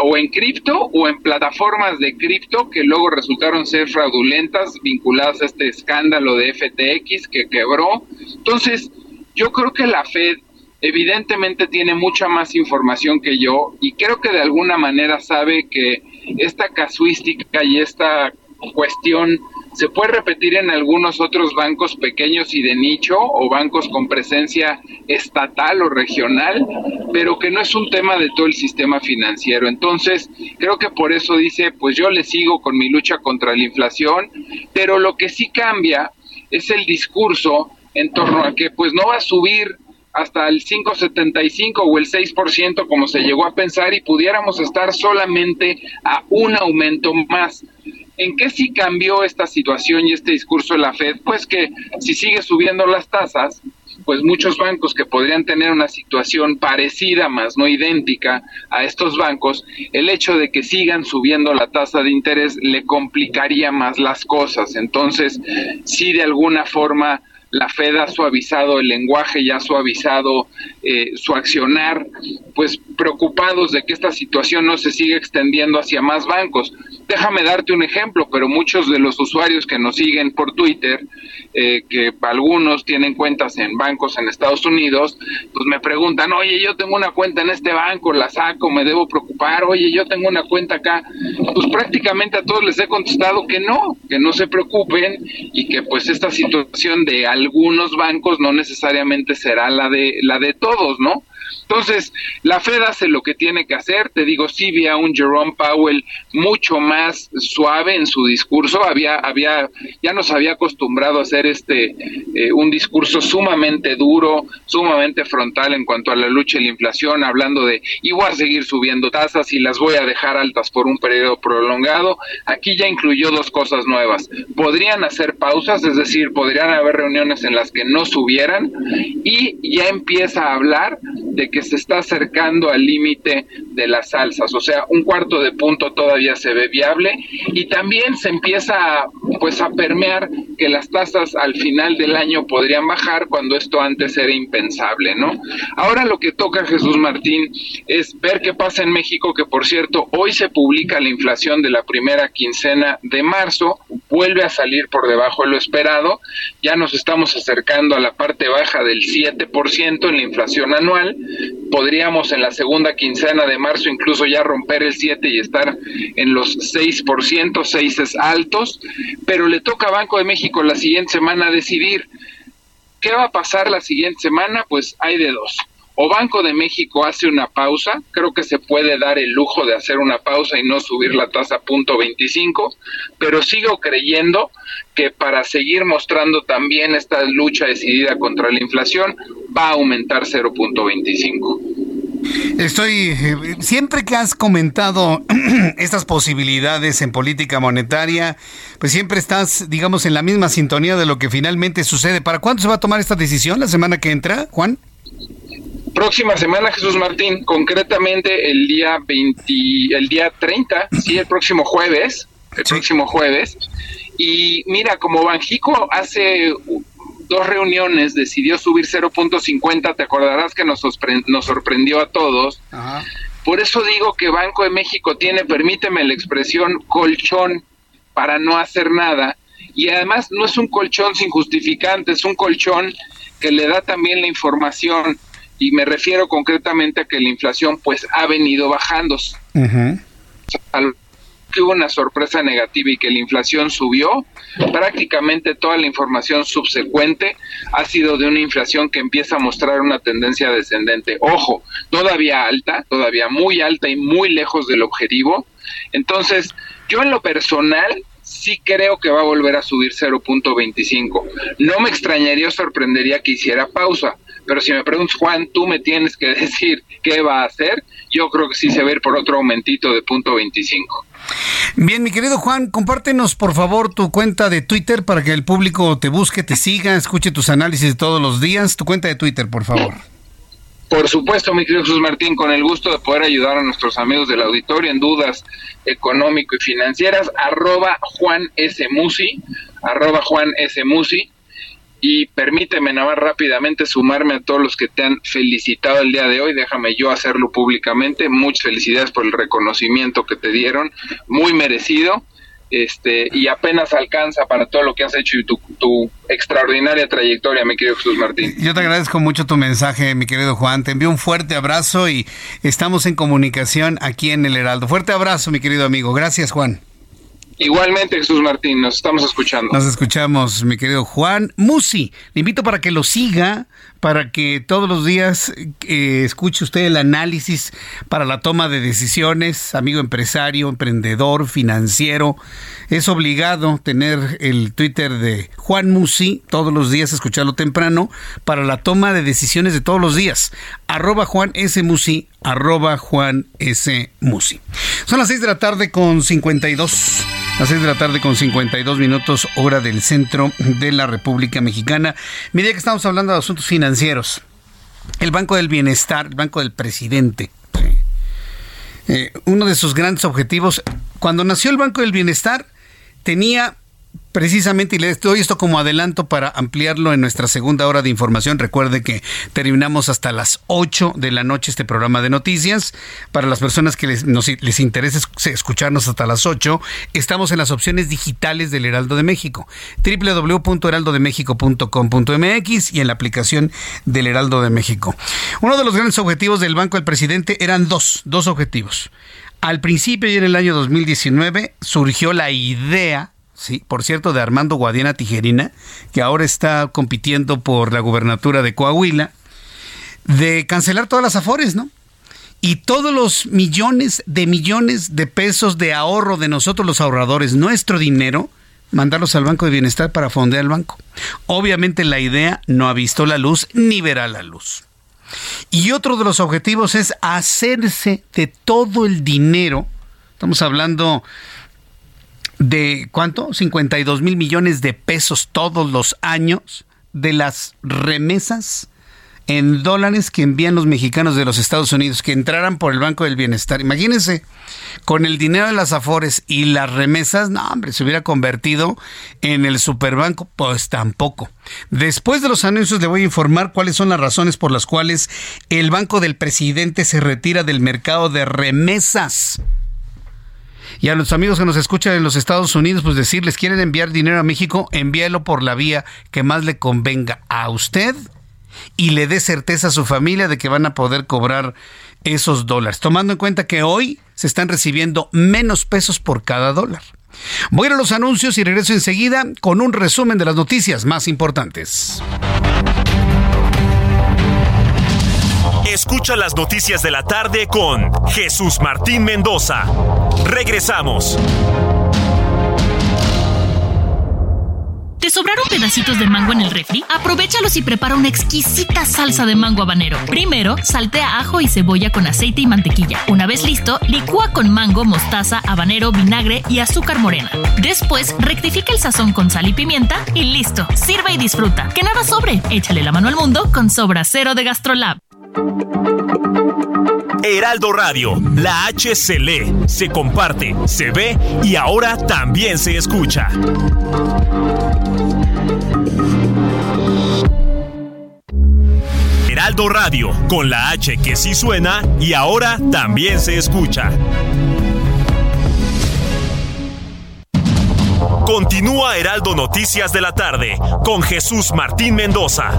o en cripto o en plataformas de cripto que luego resultaron ser fraudulentas vinculadas a este escándalo de FTX que quebró. Entonces, yo creo que la Fed evidentemente tiene mucha más información que yo y creo que de alguna manera sabe que esta casuística y esta cuestión se puede repetir en algunos otros bancos pequeños y de nicho o bancos con presencia estatal o regional, pero que no es un tema de todo el sistema financiero. Entonces, creo que por eso dice, pues yo le sigo con mi lucha contra la inflación, pero lo que sí cambia es el discurso en torno a que pues no va a subir hasta el 5,75 o el 6% como se llegó a pensar y pudiéramos estar solamente a un aumento más. ¿En qué sí cambió esta situación y este discurso de la Fed? Pues que si sigue subiendo las tasas, pues muchos bancos que podrían tener una situación parecida, más no idéntica a estos bancos, el hecho de que sigan subiendo la tasa de interés le complicaría más las cosas. Entonces, si de alguna forma la Fed ha suavizado el lenguaje y ha suavizado eh, su accionar, pues preocupados de que esta situación no se siga extendiendo hacia más bancos. Déjame darte un ejemplo, pero muchos de los usuarios que nos siguen por Twitter, eh, que algunos tienen cuentas en bancos en Estados Unidos, pues me preguntan, oye, yo tengo una cuenta en este banco, la saco, me debo preocupar, oye, yo tengo una cuenta acá. Pues prácticamente a todos les he contestado que no, que no se preocupen y que pues esta situación de algunos bancos no necesariamente será la de la de todos, ¿no? Entonces, la Fed hace lo que tiene que hacer. Te digo, sí vi a un Jerome Powell mucho más suave en su discurso. Había, había, ya nos había acostumbrado a hacer este, eh, un discurso sumamente duro, sumamente frontal en cuanto a la lucha y la inflación, hablando de, y voy a seguir subiendo tasas y las voy a dejar altas por un periodo prolongado. Aquí ya incluyó dos cosas nuevas. Podrían hacer pausas, es decir, podrían haber reuniones en las que no subieran y ya empieza a hablar de que se está acercando al límite de las alzas, o sea, un cuarto de punto todavía se ve viable y también se empieza pues a permear que las tasas al final del año podrían bajar cuando esto antes era impensable, ¿no? Ahora lo que toca Jesús Martín es ver qué pasa en México, que por cierto, hoy se publica la inflación de la primera quincena de marzo, vuelve a salir por debajo de lo esperado, ya nos estamos acercando a la parte baja del 7% en la inflación anual, podríamos en la segunda quincena de marzo incluso ya romper el 7 y estar en los 6%, 6 altos, pero le toca a Banco de México la siguiente semana decidir. Qué va a pasar la siguiente semana, pues hay de dos. O Banco de México hace una pausa, creo que se puede dar el lujo de hacer una pausa y no subir la tasa a punto 25, pero sigo creyendo que para seguir mostrando también esta lucha decidida contra la inflación va a aumentar 0.25. Estoy, eh, siempre que has comentado estas posibilidades en política monetaria, pues siempre estás, digamos, en la misma sintonía de lo que finalmente sucede. ¿Para cuándo se va a tomar esta decisión? ¿La semana que entra, Juan? próxima semana, Jesús Martín, concretamente el día 20, el día 30, sí, el próximo jueves, el próximo jueves. Y mira, como Banjico hace dos reuniones decidió subir 0.50, te acordarás que nos, nos sorprendió a todos. Por eso digo que Banco de México tiene, permíteme la expresión, colchón para no hacer nada. Y además no es un colchón sin justificante, es un colchón que le da también la información y me refiero concretamente a que la inflación pues ha venido bajando. que hubo una sorpresa negativa y que la inflación subió, prácticamente toda la información subsecuente ha sido de una inflación que empieza a mostrar una tendencia descendente. Ojo, todavía alta, todavía muy alta y muy lejos del objetivo. Entonces, yo en lo personal sí creo que va a volver a subir 0.25. No me extrañaría o sorprendería que hiciera pausa, pero si me preguntas, Juan, tú me tienes que decir qué va a hacer, yo creo que sí se va a ir por otro aumentito de punto 25. Bien, mi querido Juan, compártenos por favor tu cuenta de Twitter para que el público te busque, te siga, escuche tus análisis todos los días. Tu cuenta de Twitter, por favor. Por supuesto, mi querido Jesús Martín, con el gusto de poder ayudar a nuestros amigos del auditorio en dudas económico y financieras, arroba Juan S. Musi, arroba Juan S. Musi, y permíteme nada más rápidamente sumarme a todos los que te han felicitado el día de hoy. Déjame yo hacerlo públicamente. Muchas felicidades por el reconocimiento que te dieron, muy merecido. Este, y apenas alcanza para todo lo que has hecho y tu, tu extraordinaria trayectoria, mi querido Jesús Martín. Yo te agradezco mucho tu mensaje, mi querido Juan. Te envío un fuerte abrazo y estamos en comunicación aquí en el Heraldo. Fuerte abrazo, mi querido amigo. Gracias, Juan. Igualmente, Jesús Martín, nos estamos escuchando. Nos escuchamos, mi querido Juan Musi. Le invito para que lo siga para que todos los días eh, escuche usted el análisis para la toma de decisiones, amigo empresario, emprendedor, financiero. Es obligado tener el Twitter de Juan Musi todos los días, escucharlo temprano, para la toma de decisiones de todos los días. Arroba Juan S. Musi, arroba Juan S. Musi. Son las 6 de la tarde con 52. Las 6 de la tarde con 52 minutos, hora del centro de la República Mexicana. Mire que estamos hablando de asuntos financieros. El Banco del Bienestar, el Banco del Presidente. Eh, uno de sus grandes objetivos, cuando nació el Banco del Bienestar, tenía Precisamente, y le doy esto como adelanto para ampliarlo en nuestra segunda hora de información. Recuerde que terminamos hasta las 8 de la noche este programa de noticias. Para las personas que les, les interese escucharnos hasta las 8, estamos en las opciones digitales del Heraldo de México. www.heraldodemexico.com.mx y en la aplicación del Heraldo de México. Uno de los grandes objetivos del Banco del Presidente eran dos, dos objetivos. Al principio y en el año 2019 surgió la idea sí, por cierto, de Armando Guadiana Tijerina, que ahora está compitiendo por la gubernatura de Coahuila, de cancelar todas las afores, ¿no? Y todos los millones de millones de pesos de ahorro de nosotros los ahorradores, nuestro dinero, mandarlos al Banco de Bienestar para fondear el banco. Obviamente la idea no ha visto la luz ni verá la luz. Y otro de los objetivos es hacerse de todo el dinero. Estamos hablando de ¿cuánto? 52 mil millones de pesos todos los años de las remesas en dólares que envían los mexicanos de los Estados Unidos, que entraran por el Banco del Bienestar. Imagínense, con el dinero de las afores y las remesas, no, hombre, se hubiera convertido en el superbanco, pues tampoco. Después de los anuncios le voy a informar cuáles son las razones por las cuales el Banco del Presidente se retira del mercado de remesas. Y a los amigos que nos escuchan en los Estados Unidos, pues decirles, quieren enviar dinero a México, envíelo por la vía que más le convenga a usted y le dé certeza a su familia de que van a poder cobrar esos dólares, tomando en cuenta que hoy se están recibiendo menos pesos por cada dólar. Voy a los anuncios y regreso enseguida con un resumen de las noticias más importantes. Escucha las noticias de la tarde con Jesús Martín Mendoza. Regresamos. ¿Te sobraron pedacitos de mango en el refri? Aprovechalos y prepara una exquisita salsa de mango habanero. Primero, saltea ajo y cebolla con aceite y mantequilla. Una vez listo, licúa con mango, mostaza, habanero, vinagre y azúcar morena. Después, rectifica el sazón con sal y pimienta y listo. Sirva y disfruta. Que nada sobre. Échale la mano al mundo con Sobra Cero de Gastrolab. Heraldo Radio, la H se lee, se comparte, se ve y ahora también se escucha. Heraldo Radio, con la H que sí suena y ahora también se escucha. Continúa Heraldo Noticias de la tarde con Jesús Martín Mendoza.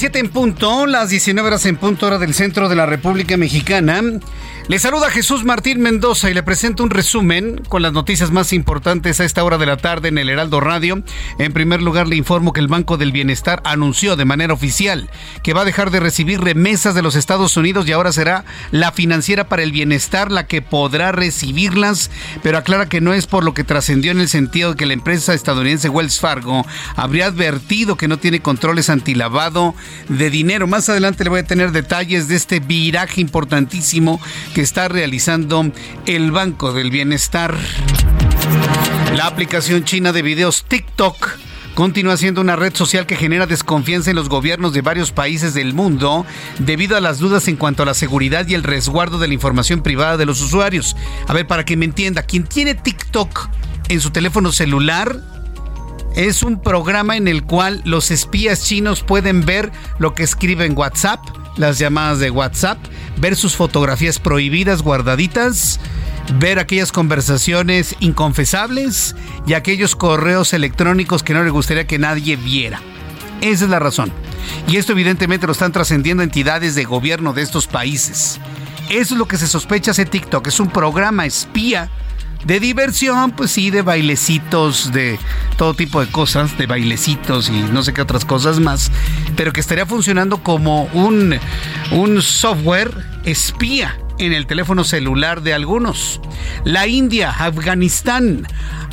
Las 7 en punto, las 19 horas en punto hora del centro de la República Mexicana. Le saluda Jesús Martín Mendoza y le presento un resumen con las noticias más importantes a esta hora de la tarde en el Heraldo Radio. En primer lugar, le informo que el Banco del Bienestar anunció de manera oficial que va a dejar de recibir remesas de los Estados Unidos y ahora será la financiera para el bienestar la que podrá recibirlas, pero aclara que no es por lo que trascendió en el sentido de que la empresa estadounidense Wells Fargo habría advertido que no tiene controles antilavado de dinero. Más adelante le voy a tener detalles de este viraje importantísimo que está realizando el Banco del Bienestar. La aplicación china de videos TikTok continúa siendo una red social que genera desconfianza en los gobiernos de varios países del mundo debido a las dudas en cuanto a la seguridad y el resguardo de la información privada de los usuarios. A ver, para que me entienda, quien tiene TikTok en su teléfono celular es un programa en el cual los espías chinos pueden ver lo que escribe en WhatsApp, las llamadas de WhatsApp, ver sus fotografías prohibidas guardaditas, ver aquellas conversaciones inconfesables y aquellos correos electrónicos que no le gustaría que nadie viera. Esa es la razón. Y esto evidentemente lo están trascendiendo entidades de gobierno de estos países. Eso es lo que se sospecha ese TikTok. Es un programa espía de diversión, pues sí, de bailecitos, de todo tipo de cosas, de bailecitos y no sé qué otras cosas más, pero que estaría funcionando como un, un software espía en el teléfono celular de algunos. La India, Afganistán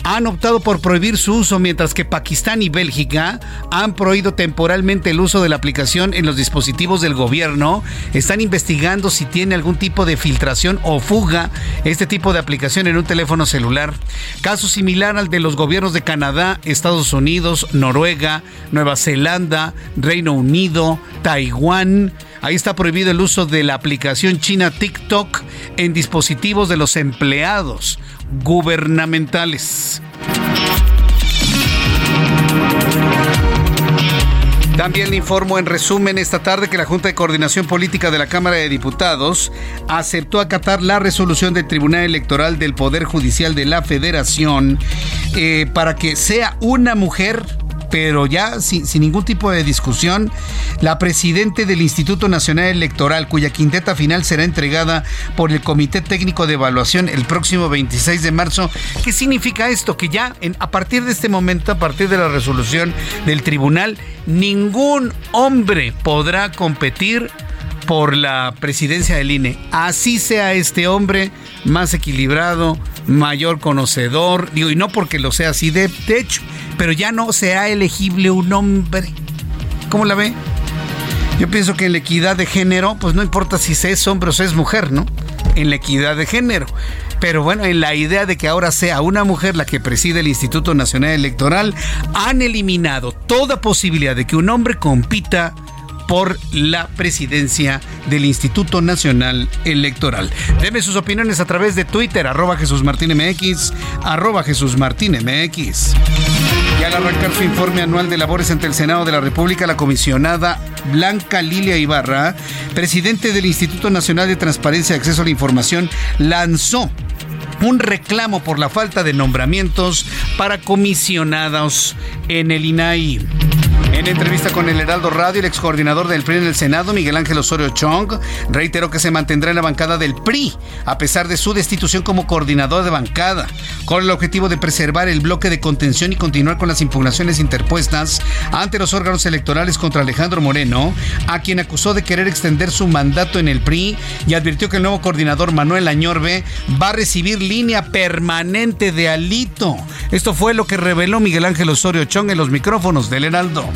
han optado por prohibir su uso, mientras que Pakistán y Bélgica han prohibido temporalmente el uso de la aplicación en los dispositivos del gobierno. Están investigando si tiene algún tipo de filtración o fuga este tipo de aplicación en un teléfono celular. Caso similar al de los gobiernos de Canadá, Estados Unidos, Noruega, Nueva Zelanda, Reino Unido, Taiwán, Ahí está prohibido el uso de la aplicación china TikTok en dispositivos de los empleados gubernamentales. También le informo en resumen esta tarde que la Junta de Coordinación Política de la Cámara de Diputados aceptó acatar la resolución del Tribunal Electoral del Poder Judicial de la Federación eh, para que sea una mujer pero ya sin, ningún tipo de discusión, la presidente del Instituto Nacional Electoral, cuya quinteta final será entregada por el Comité Técnico de Evaluación el próximo 26 de marzo. ¿Qué significa esto? Que ya a partir de este momento, a partir de la resolución del tribunal, ningún hombre podrá competir por la presidencia del INE. Así sea este hombre más equilibrado, mayor conocedor, digo, y no porque lo sea así de, hecho, pero ya no sea elegible un hombre. ¿Cómo la ve? Yo pienso que en la equidad de género, pues no importa si se es hombre o se es mujer, ¿no? En la equidad de género. Pero bueno, en la idea de que ahora sea una mujer la que preside el Instituto Nacional Electoral, han eliminado toda posibilidad de que un hombre compita por la presidencia del Instituto Nacional Electoral. Deme sus opiniones a través de Twitter, arroba Jesús Martín MX, arroba Jesús Martín MX. Y al arrancar su informe anual de labores ante el Senado de la República, la comisionada Blanca Lilia Ibarra, presidente del Instituto Nacional de Transparencia y Acceso a la Información, lanzó un reclamo por la falta de nombramientos para comisionados en el INAI. En entrevista con el Heraldo Radio, el ex coordinador del PRI en el Senado, Miguel Ángel Osorio Chong, reiteró que se mantendrá en la bancada del PRI, a pesar de su destitución como coordinador de bancada, con el objetivo de preservar el bloque de contención y continuar con las impugnaciones interpuestas ante los órganos electorales contra Alejandro Moreno, a quien acusó de querer extender su mandato en el PRI y advirtió que el nuevo coordinador Manuel Añorbe va a recibir línea permanente de alito. Esto fue lo que reveló Miguel Ángel Osorio Chong en los micrófonos del Heraldo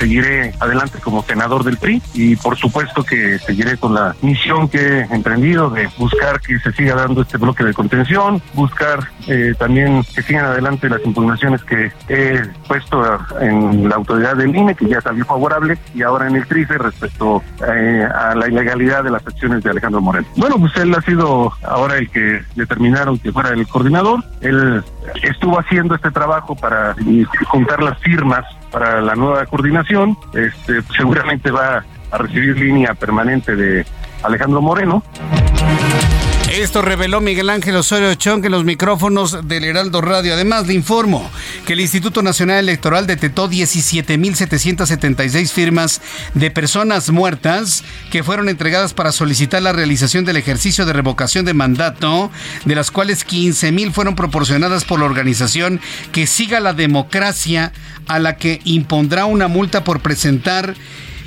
seguiré adelante como senador del PRI y por supuesto que seguiré con la misión que he emprendido de buscar que se siga dando este bloque de contención, buscar eh, también que sigan adelante las impugnaciones que he puesto en la autoridad del INE, que ya salió favorable, y ahora en el TRIFE respecto eh, a la ilegalidad de las acciones de Alejandro Moreno. Bueno, pues él ha sido ahora el que determinaron que fuera el coordinador. Él estuvo haciendo este trabajo para juntar las firmas para la nueva coordinación. Este, seguramente va a recibir línea permanente de Alejandro Moreno. Esto reveló Miguel Ángel Osorio Chong en los micrófonos del Heraldo Radio. Además, le informo que el Instituto Nacional Electoral detectó 17.776 firmas de personas muertas que fueron entregadas para solicitar la realización del ejercicio de revocación de mandato, de las cuales 15.000 fueron proporcionadas por la organización que siga la democracia, a la que impondrá una multa por presentar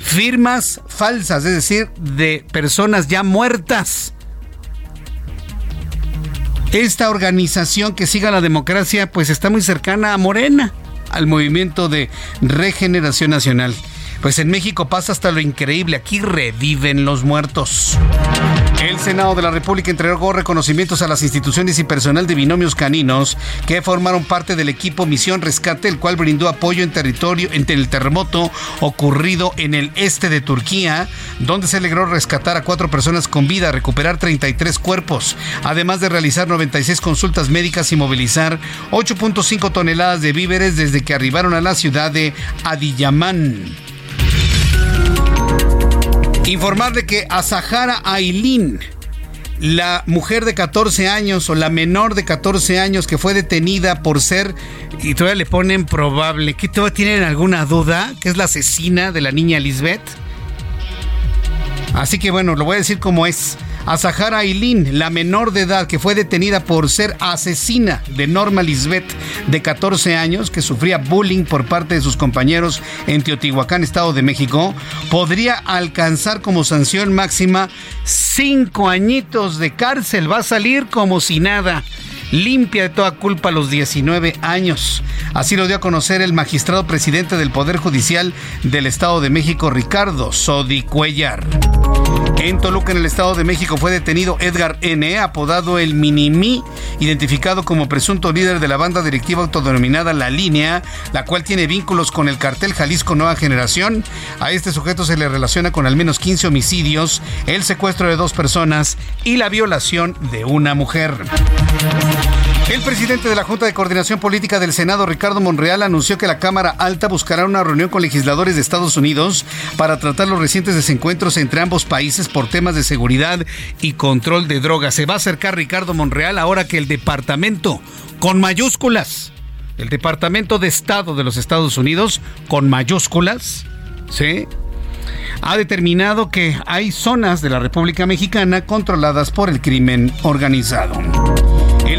firmas falsas, es decir, de personas ya muertas esta organización que siga la democracia pues está muy cercana a Morena, al movimiento de regeneración nacional. Pues en México pasa hasta lo increíble, aquí reviven los muertos. El Senado de la República entregó reconocimientos a las instituciones y personal de binomios caninos que formaron parte del equipo Misión Rescate, el cual brindó apoyo en territorio entre el terremoto ocurrido en el este de Turquía, donde se logró rescatar a cuatro personas con vida, recuperar 33 cuerpos, además de realizar 96 consultas médicas y movilizar 8.5 toneladas de víveres desde que arribaron a la ciudad de Adiyaman. Informar de que a Sahara Ailín la mujer de 14 años o la menor de 14 años que fue detenida por ser, y todavía le ponen probable, que todavía tienen alguna duda, que es la asesina de la niña Lisbeth. Así que bueno, lo voy a decir como es a Sahara Aileen, la menor de edad que fue detenida por ser asesina de Norma Lisbeth, de 14 años, que sufría bullying por parte de sus compañeros en Teotihuacán, Estado de México, podría alcanzar como sanción máxima cinco añitos de cárcel. Va a salir como si nada limpia de toda culpa a los 19 años. Así lo dio a conocer el magistrado presidente del Poder Judicial del Estado de México, Ricardo Sodi Cuellar. En Toluca, en el Estado de México, fue detenido Edgar N., apodado el Minimi, identificado como presunto líder de la banda directiva autodenominada La Línea, la cual tiene vínculos con el cartel Jalisco Nueva Generación. A este sujeto se le relaciona con al menos 15 homicidios, el secuestro de dos personas y la violación de una mujer. El presidente de la Junta de Coordinación Política del Senado, Ricardo Monreal, anunció que la Cámara Alta buscará una reunión con legisladores de Estados Unidos para tratar los recientes desencuentros entre ambos países por temas de seguridad y control de drogas. Se va a acercar Ricardo Monreal ahora que el departamento, con mayúsculas, el Departamento de Estado de los Estados Unidos, con mayúsculas, ¿sí? ha determinado que hay zonas de la República Mexicana controladas por el crimen organizado.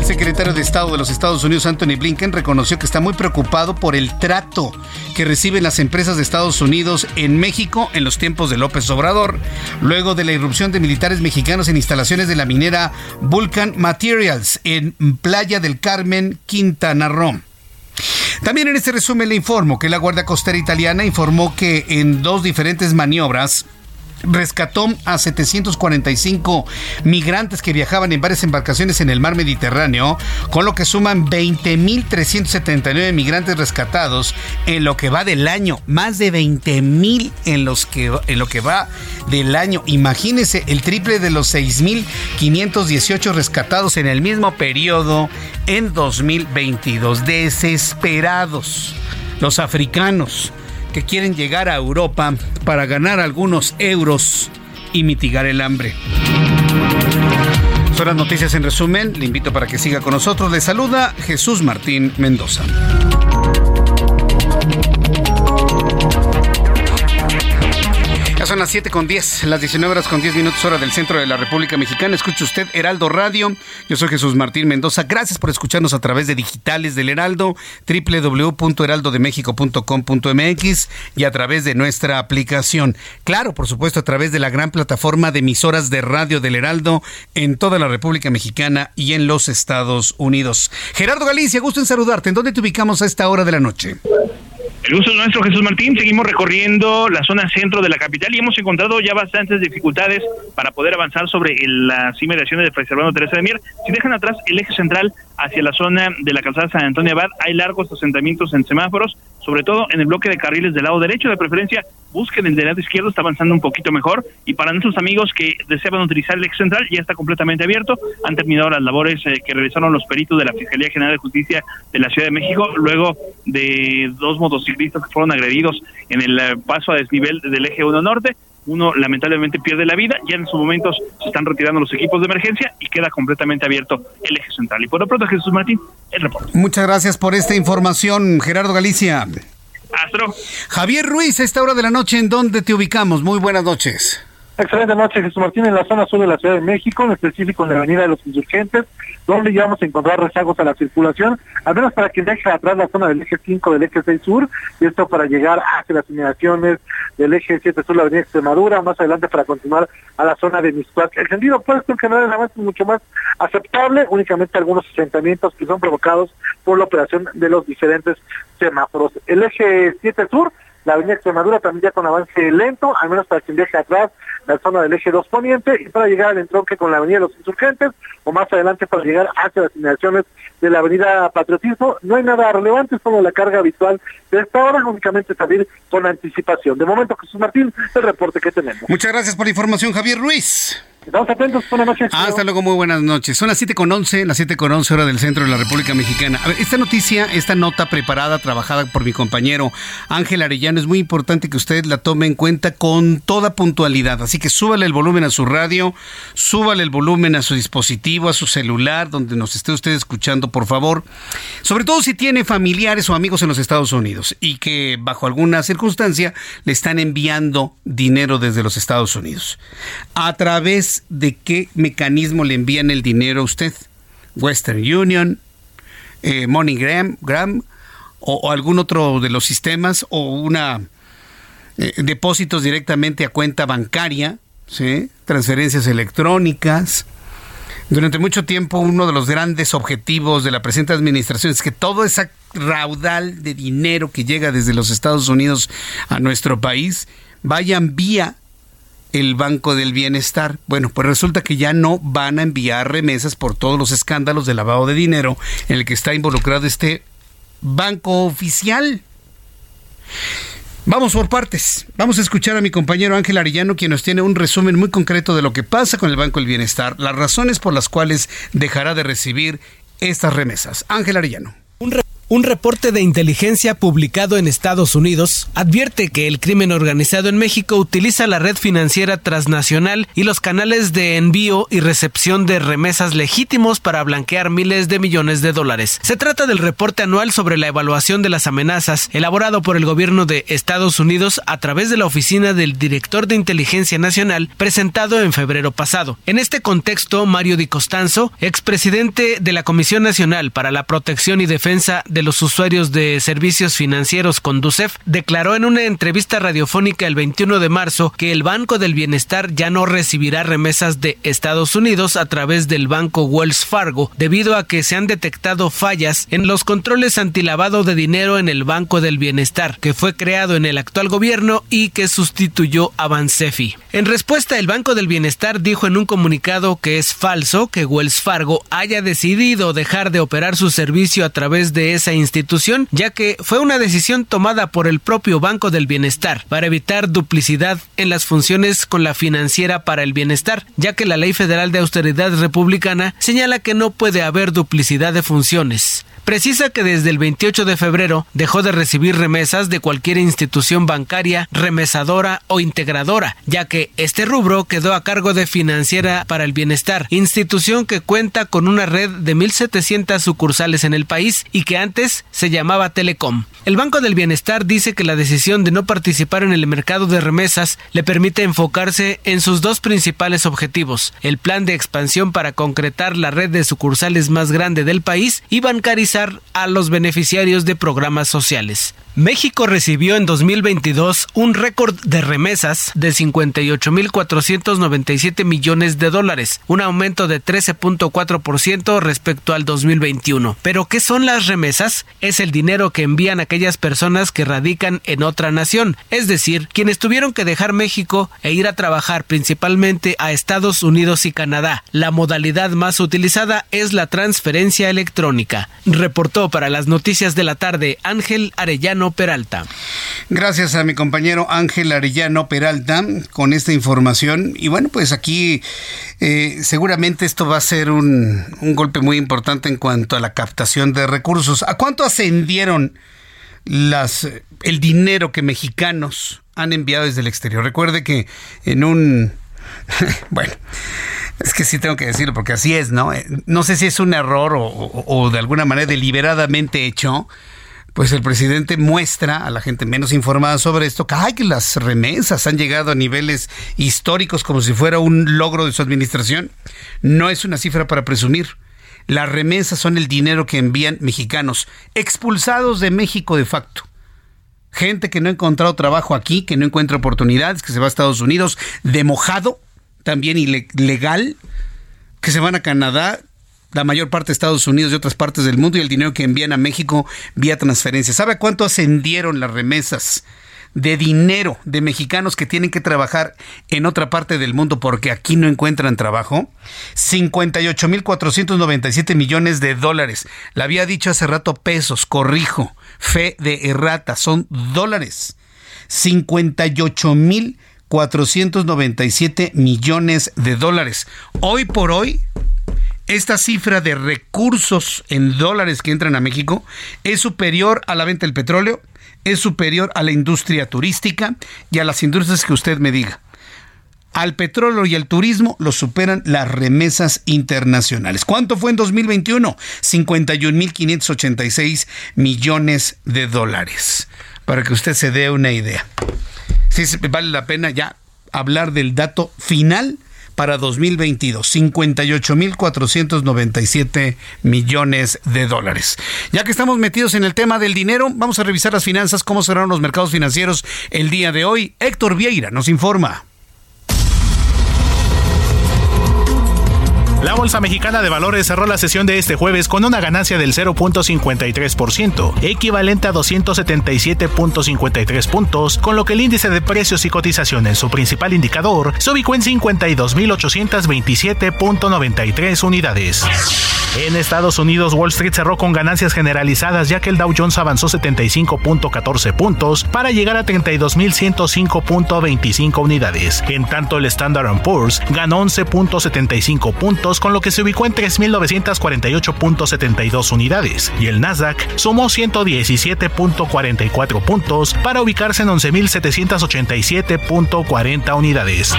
El secretario de Estado de los Estados Unidos, Anthony Blinken, reconoció que está muy preocupado por el trato que reciben las empresas de Estados Unidos en México en los tiempos de López Obrador, luego de la irrupción de militares mexicanos en instalaciones de la minera Vulcan Materials en Playa del Carmen, Quintana Roo. También en este resumen le informo que la Guardia Costera Italiana informó que en dos diferentes maniobras rescató a 745 migrantes que viajaban en varias embarcaciones en el mar Mediterráneo, con lo que suman 20.379 migrantes rescatados en lo que va del año, más de 20.000 en en lo que va del año. Imagínense el triple de los 6.518 rescatados en el mismo periodo en 2022. Desesperados los africanos que quieren llegar a Europa para ganar algunos euros y mitigar el hambre. Son las noticias en resumen. Le invito para que siga con nosotros. Le saluda Jesús Martín Mendoza. Son las 7 con 10, las 19 horas con 10 minutos hora del centro de la República Mexicana. Escuche usted Heraldo Radio. Yo soy Jesús Martín Mendoza. Gracias por escucharnos a través de digitales del Heraldo, www.heraldodemexico.com.mx y a través de nuestra aplicación. Claro, por supuesto, a través de la gran plataforma de emisoras de radio del Heraldo en toda la República Mexicana y en los Estados Unidos. Gerardo Galicia, gusto en saludarte. ¿En dónde te ubicamos a esta hora de la noche? El es nuestro, Jesús Martín. Seguimos recorriendo la zona centro de la capital y hemos encontrado ya bastantes dificultades para poder avanzar sobre las inmediaciones de Fray Servando Teresa de Mier. Si dejan atrás el eje central hacia la zona de la calzada San Antonio Abad, hay largos asentamientos en semáforos, sobre todo en el bloque de carriles del lado derecho. De preferencia, busquen el del lado izquierdo, está avanzando un poquito mejor. Y para nuestros amigos que deseaban utilizar el eje central, ya está completamente abierto. Han terminado las labores eh, que realizaron los peritos de la Fiscalía General de Justicia de la Ciudad de México, luego de dos motociclistas que fueron agredidos en el eh, paso a desnivel del eje 1 norte uno lamentablemente pierde la vida, ya en estos momentos se están retirando los equipos de emergencia y queda completamente abierto el eje central. Y por lo pronto, Jesús Martín, el reporte. Muchas gracias por esta información, Gerardo Galicia. Astro. Javier Ruiz, a esta hora de la noche, ¿en dónde te ubicamos? Muy buenas noches. Excelente noche, Jesús Martín, en la zona sur de la Ciudad de México, en específico en la Avenida de los Insurgentes, donde ya vamos a encontrar rezagos a la circulación, al menos para quien deje atrás la zona del eje 5 del eje 6 sur, y esto para llegar hacia las inmediaciones del eje 7 sur, la Avenida Extremadura, más adelante para continuar a la zona de Miscuac. El sentido opuesto en general mucho más aceptable, únicamente algunos asentamientos que son provocados por la operación de los diferentes semáforos. El eje 7 sur la avenida Extremadura también ya con avance lento, al menos para quien viaje atrás, la zona del eje 2 poniente, y para llegar al entronque con la avenida los insurgentes, o más adelante para llegar hacia las inmediaciones de la avenida Patriotismo. No hay nada relevante, solo la carga habitual de esta hora, únicamente salir con anticipación. De momento, Jesús Martín, el reporte que tenemos. Muchas gracias por la información, Javier Ruiz. Estamos atentos, buenas noches. Ah, hasta luego, muy buenas noches. Son las 7 con 11, las 7 con 11 hora del centro de la República Mexicana. A ver, esta noticia, esta nota preparada, trabajada por mi compañero Ángel Arellano, es muy importante que usted la tome en cuenta con toda puntualidad. Así que súbale el volumen a su radio, súbale el volumen a su dispositivo, a su celular, donde nos esté usted escuchando, por favor. Sobre todo si tiene familiares o amigos en los Estados Unidos y que bajo alguna circunstancia le están enviando dinero desde los Estados Unidos. A través de qué mecanismo le envían el dinero a usted. Western Union, eh, MoneyGram o, algún otro de los sistemas o una eh, depósitos directamente a cuenta bancaria, transferencias electrónicas. Durante mucho tiempo uno de los grandes objetivos de la presente administración es que todo ese raudal de dinero que llega desde los Estados Unidos a nuestro país vayan vía el Banco del Bienestar. Bueno, pues resulta que ya no van a enviar remesas por todos los escándalos de lavado de dinero en el que está involucrado este banco oficial. Vamos por partes. Vamos a escuchar a mi compañero Ángel Arellano, quien nos tiene un resumen muy concreto de lo que pasa con el Banco del Bienestar, las razones por las cuales dejará de recibir estas remesas. Ángel Arellano. Un reporte de inteligencia publicado en Estados Unidos advierte que el crimen organizado en México utiliza la red financiera transnacional y los canales de envío y recepción de remesas legítimos para blanquear miles de millones de dólares. Se trata del reporte anual sobre la evaluación de las amenazas elaborado por el gobierno de Estados Unidos a través de la oficina del director de inteligencia nacional presentado en febrero pasado. En este contexto, Mario Di Costanzo, expresidente de la Comisión Nacional para la Protección y Defensa de los usuarios de servicios financieros Conducef declaró en una entrevista radiofónica el 21 de marzo que el Banco del Bienestar ya no recibirá remesas de Estados Unidos a través del banco Wells Fargo debido a que se han detectado fallas en los controles antilavado de dinero en el Banco del Bienestar, que fue creado en el actual gobierno y que sustituyó a Bansefi. En respuesta, el Banco del Bienestar dijo en un comunicado que es falso que Wells Fargo haya decidido dejar de operar su servicio a través de institución, ya que fue una decisión tomada por el propio Banco del Bienestar para evitar duplicidad en las funciones con la financiera para el bienestar, ya que la Ley Federal de Austeridad Republicana señala que no puede haber duplicidad de funciones. Precisa que desde el 28 de febrero dejó de recibir remesas de cualquier institución bancaria, remesadora o integradora, ya que este rubro quedó a cargo de Financiera para el Bienestar, institución que cuenta con una red de 1.700 sucursales en el país y que antes se llamaba Telecom. El Banco del Bienestar dice que la decisión de no participar en el mercado de remesas le permite enfocarse en sus dos principales objetivos, el plan de expansión para concretar la red de sucursales más grande del país y bancarizar a los beneficiarios de programas sociales. México recibió en 2022 un récord de remesas de 58.497 millones de dólares, un aumento de 13.4% respecto al 2021. Pero ¿qué son las remesas? Es el dinero que envían aquellas personas que radican en otra nación, es decir, quienes tuvieron que dejar México e ir a trabajar principalmente a Estados Unidos y Canadá. La modalidad más utilizada es la transferencia electrónica. Reportó para las noticias de la tarde Ángel Arellano Peralta. Gracias a mi compañero Ángel Arellano Peralta con esta información. Y bueno, pues aquí eh, seguramente esto va a ser un, un golpe muy importante en cuanto a la captación de recursos. ¿A cuánto ascendieron las, el dinero que mexicanos han enviado desde el exterior? Recuerde que en un... bueno. Es que sí tengo que decirlo porque así es, ¿no? Eh, no sé si es un error o, o de alguna manera deliberadamente hecho, pues el presidente muestra a la gente menos informada sobre esto que, que las remesas han llegado a niveles históricos como si fuera un logro de su administración. No es una cifra para presumir. Las remesas son el dinero que envían mexicanos expulsados de México de facto. Gente que no ha encontrado trabajo aquí, que no encuentra oportunidades, que se va a Estados Unidos de mojado, también ilegal, que se van a Canadá, la mayor parte de Estados Unidos y otras partes del mundo y el dinero que envían a México vía transferencia. ¿Sabe cuánto ascendieron las remesas de dinero de mexicanos que tienen que trabajar en otra parte del mundo porque aquí no encuentran trabajo? 58.497 millones de dólares. Le había dicho hace rato pesos, corrijo, fe de errata, son dólares. 58 mil 497 millones de dólares. Hoy por hoy, esta cifra de recursos en dólares que entran a México es superior a la venta del petróleo, es superior a la industria turística y a las industrias que usted me diga. Al petróleo y al turismo lo superan las remesas internacionales. ¿Cuánto fue en 2021? 51.586 millones de dólares. Para que usted se dé una idea. Sí, vale la pena ya hablar del dato final para 2022, 58.497 millones de dólares. Ya que estamos metidos en el tema del dinero, vamos a revisar las finanzas, cómo cerraron los mercados financieros el día de hoy. Héctor Vieira nos informa. La Bolsa Mexicana de Valores cerró la sesión de este jueves con una ganancia del 0.53%, equivalente a 277.53 puntos, con lo que el índice de precios y cotizaciones, su principal indicador, se ubicó en 52.827.93 unidades. En Estados Unidos, Wall Street cerró con ganancias generalizadas ya que el Dow Jones avanzó 75.14 puntos para llegar a 32.105.25 unidades. En tanto, el Standard Poor's ganó 11.75 puntos con lo que se ubicó en 3.948.72 unidades, y el Nasdaq sumó 117.44 puntos para ubicarse en 11.787.40 unidades.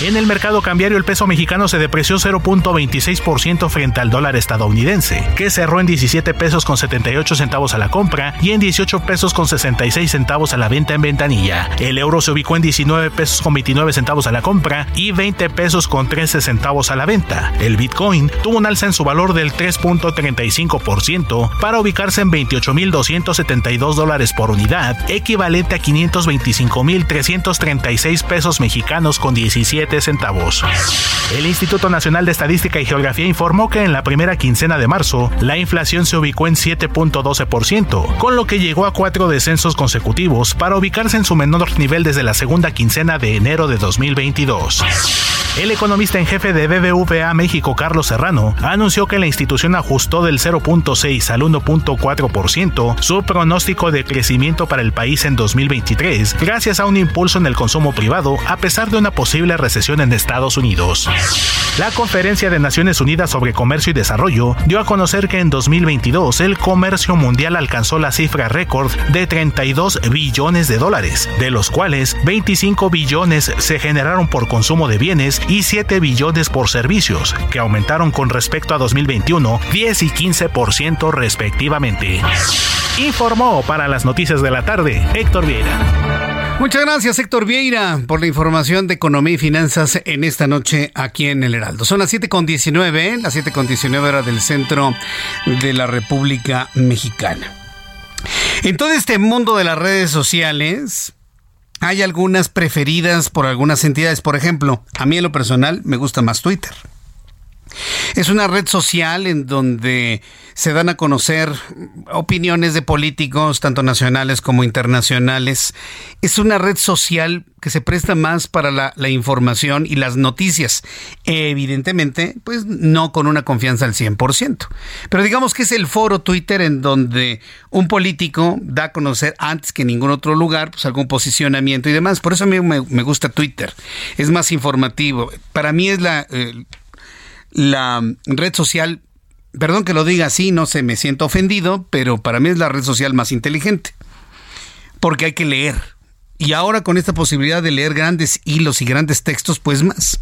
En el mercado cambiario el peso mexicano se depreció 0.26% frente al dólar estadounidense, que cerró en 17 pesos con 78 centavos a la compra y en 18 pesos con 66 centavos a la venta en ventanilla. El euro se ubicó en 19 pesos con 29 centavos a la compra y 20 pesos con 13 centavos a la venta. El Bitcoin tuvo un alza en su valor del 3.35% para ubicarse en 28.272 dólares por unidad, equivalente a 525.336 pesos mexicanos con 17 El Instituto Nacional de Estadística y Geografía informó que en la primera quincena de marzo, la inflación se ubicó en 7.12%, con lo que llegó a cuatro descensos consecutivos para ubicarse en su menor nivel desde la segunda quincena de enero de 2022. El economista en jefe de BBVA México, Carlos Serrano, anunció que la institución ajustó del 0.6 al 1.4% su pronóstico de crecimiento para el país en 2023, gracias a un impulso en el consumo privado, a pesar de una posible recesión en Estados Unidos. La Conferencia de Naciones Unidas sobre Comercio y Desarrollo dio a conocer que en 2022 el comercio mundial alcanzó la cifra récord de 32 billones de dólares, de los cuales 25 billones se generaron por consumo de bienes y 7 billones por servicios, que aumentaron con respecto a 2021 10 y 15% respectivamente. Informó para las noticias de la tarde Héctor Vieira. Muchas gracias Héctor Vieira por la información de economía y finanzas en esta noche aquí en el Heraldo. Son las 7.19, las 7.19 horas del centro de la República Mexicana. En todo este mundo de las redes sociales, hay algunas preferidas por algunas entidades. Por ejemplo, a mí en lo personal me gusta más Twitter. Es una red social en donde se dan a conocer opiniones de políticos, tanto nacionales como internacionales. Es una red social que se presta más para la, información y las noticias. Evidentemente, pues no con una confianza al 100%. Pero digamos que es el foro Twitter en donde un político da a conocer antes que en ningún otro lugar pues algún posicionamiento y demás. Por eso a mí me, gusta Twitter. Es más informativo. Para mí es la... la red social, perdón que lo diga así, no se me siento ofendido, pero para mí es la red social más inteligente, porque hay que leer. Y ahora con esta posibilidad de leer grandes hilos y grandes textos, pues más.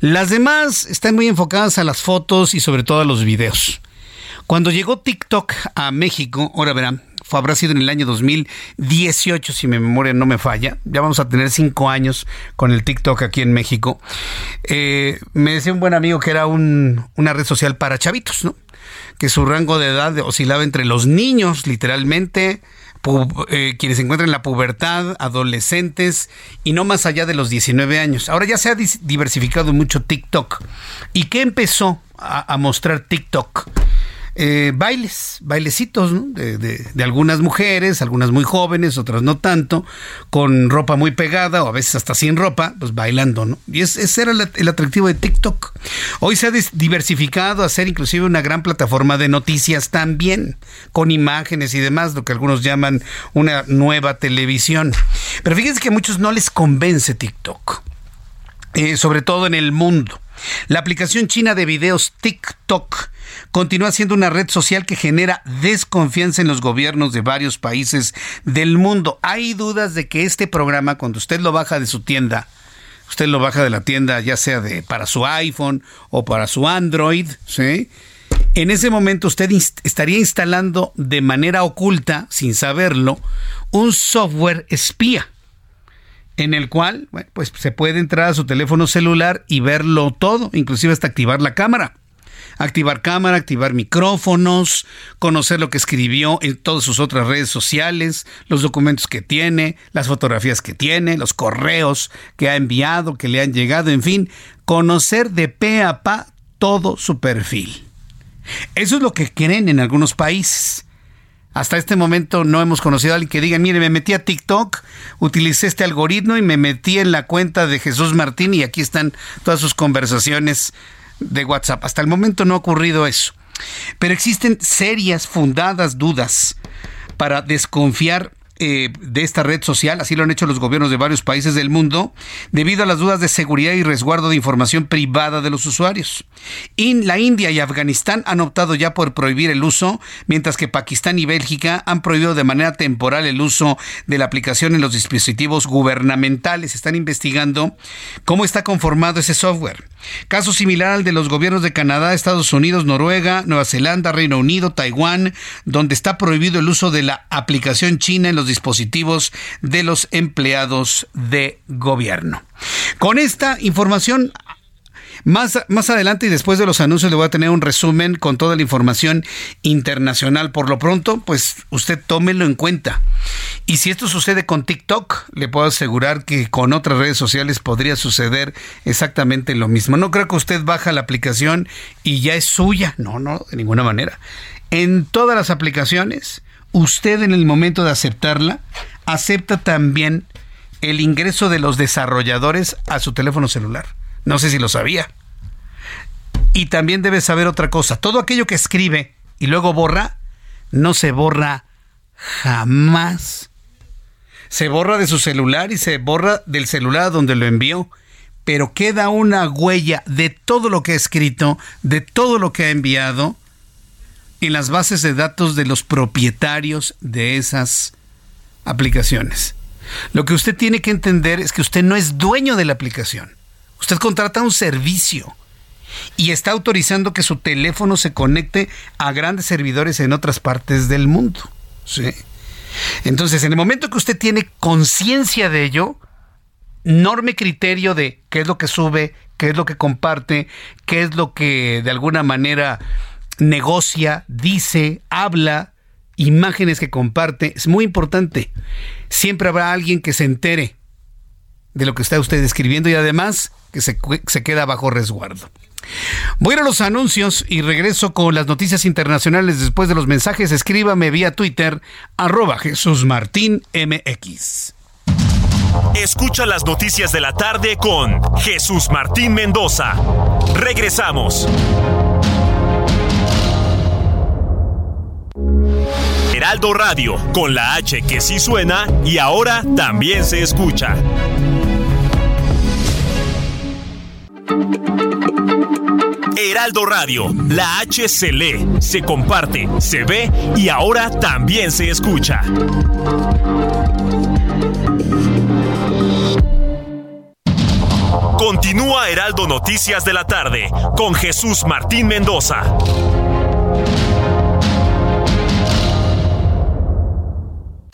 Las demás están muy enfocadas a las fotos y sobre todo a los videos. Cuando llegó TikTok a México, ahora verán, habrá sido en el año 2018, si mi memoria no me falla. Ya vamos a tener cinco años con el TikTok aquí en México. Eh, me decía un buen amigo que era una red social para chavitos, ¿no? Que su rango de edad oscilaba entre los niños, literalmente, eh, quienes se encuentran en la pubertad, adolescentes y no más allá de los 19 años. Ahora ya se ha diversificado mucho TikTok. ¿Y qué empezó a mostrar TikTok? Eh, bailes, bailecitos de, algunas mujeres, algunas muy jóvenes, otras no tanto, con ropa muy pegada o a veces hasta sin ropa, pues bailando, ¿no? Y ese era el, atractivo de TikTok. Hoy se ha diversificado a ser inclusive una gran plataforma de noticias también, con imágenes y demás, lo que algunos llaman una nueva televisión. Pero fíjense que a muchos no les convence TikTok, eh, sobre todo en el mundo. La aplicación china de videos TikTok continúa siendo una red social que genera desconfianza en los gobiernos de varios países del mundo. Hay dudas de que este programa, cuando usted lo baja de su tienda, usted lo baja de la tienda ya sea de para su iPhone o para su Android, ¿sí? En ese momento usted estaría instalando de manera oculta, sin saberlo, un software espía en el cual pues se puede entrar a su teléfono celular y verlo todo, inclusive hasta activar la cámara. Activar cámara, activar micrófonos, conocer lo que escribió en todas sus otras redes sociales, los documentos que tiene, las fotografías que tiene, los correos que ha enviado, que le han llegado, en fin, conocer de pe a pa todo su perfil. Eso es lo que creen en algunos países. Hasta este momento no hemos conocido a alguien que diga, mire, me metí a TikTok, utilicé este algoritmo y me metí en la cuenta de Jesús Martín y aquí están todas sus conversaciones de WhatsApp. Hasta el momento no ha ocurrido eso. Pero existen serias, fundadas dudas para desconfiar eh, de esta red social, así lo han hecho los gobiernos de varios países del mundo, debido a las dudas de seguridad y resguardo de información privada de los usuarios. La India y Afganistán han optado ya por prohibir el uso, mientras que Pakistán y Bélgica han prohibido de manera temporal el uso de la aplicación en los dispositivos gubernamentales. Están investigando cómo está conformado ese software. Caso similar al de los gobiernos de Canadá, Estados Unidos, Noruega, Nueva Zelanda, Reino Unido, Taiwán, donde está prohibido el uso de la aplicación china en los dispositivos de los empleados de gobierno. Con esta información más, más, adelante y después de los anuncios le voy a tener un resumen con toda la información internacional. Por lo pronto, pues usted tómelo en cuenta. Y si esto sucede con TikTok, le puedo asegurar que con otras redes sociales podría suceder exactamente lo mismo. No creo que usted baja la aplicación y ya es suya. No, no, de ninguna manera. En todas las aplicaciones, usted en el momento de aceptarla, acepta también el ingreso de los desarrolladores a su teléfono celular. No sé si lo sabía. Y también debe saber otra cosa. Todo aquello que escribe y luego borra, no se borra jamás. Se borra de su celular y se borra del celular donde lo envió. Pero queda una huella de todo lo que ha escrito, de todo lo que ha enviado en las bases de datos de los propietarios de esas aplicaciones. Lo que usted tiene que entender es que usted no es dueño de la aplicación. Usted contrata un servicio y está autorizando que su teléfono se conecte a grandes servidores en otras partes del mundo. ¿sí? Entonces, en el momento que usted tiene conciencia de ello, enorme criterio de qué es lo que sube, qué es lo que comparte, qué es lo que de alguna manera negocia, dice, habla, imágenes que comparte, es muy importante. Siempre habrá alguien que se entere de lo que está usted escribiendo y además que se, se queda bajo resguardo. Voy a a los anuncios y regreso con las noticias internacionales después de los mensajes. Escríbame vía Twitter, arroba Jesús Martín MX. Escucha las noticias de la tarde con Jesús Martín Mendoza. Regresamos. Heraldo Radio, con la H que sí suena y ahora también se escucha. Heraldo Radio, la H se lee, se comparte, se ve y ahora también se escucha. Continúa Heraldo Noticias de la tarde con Jesús Martín Mendoza.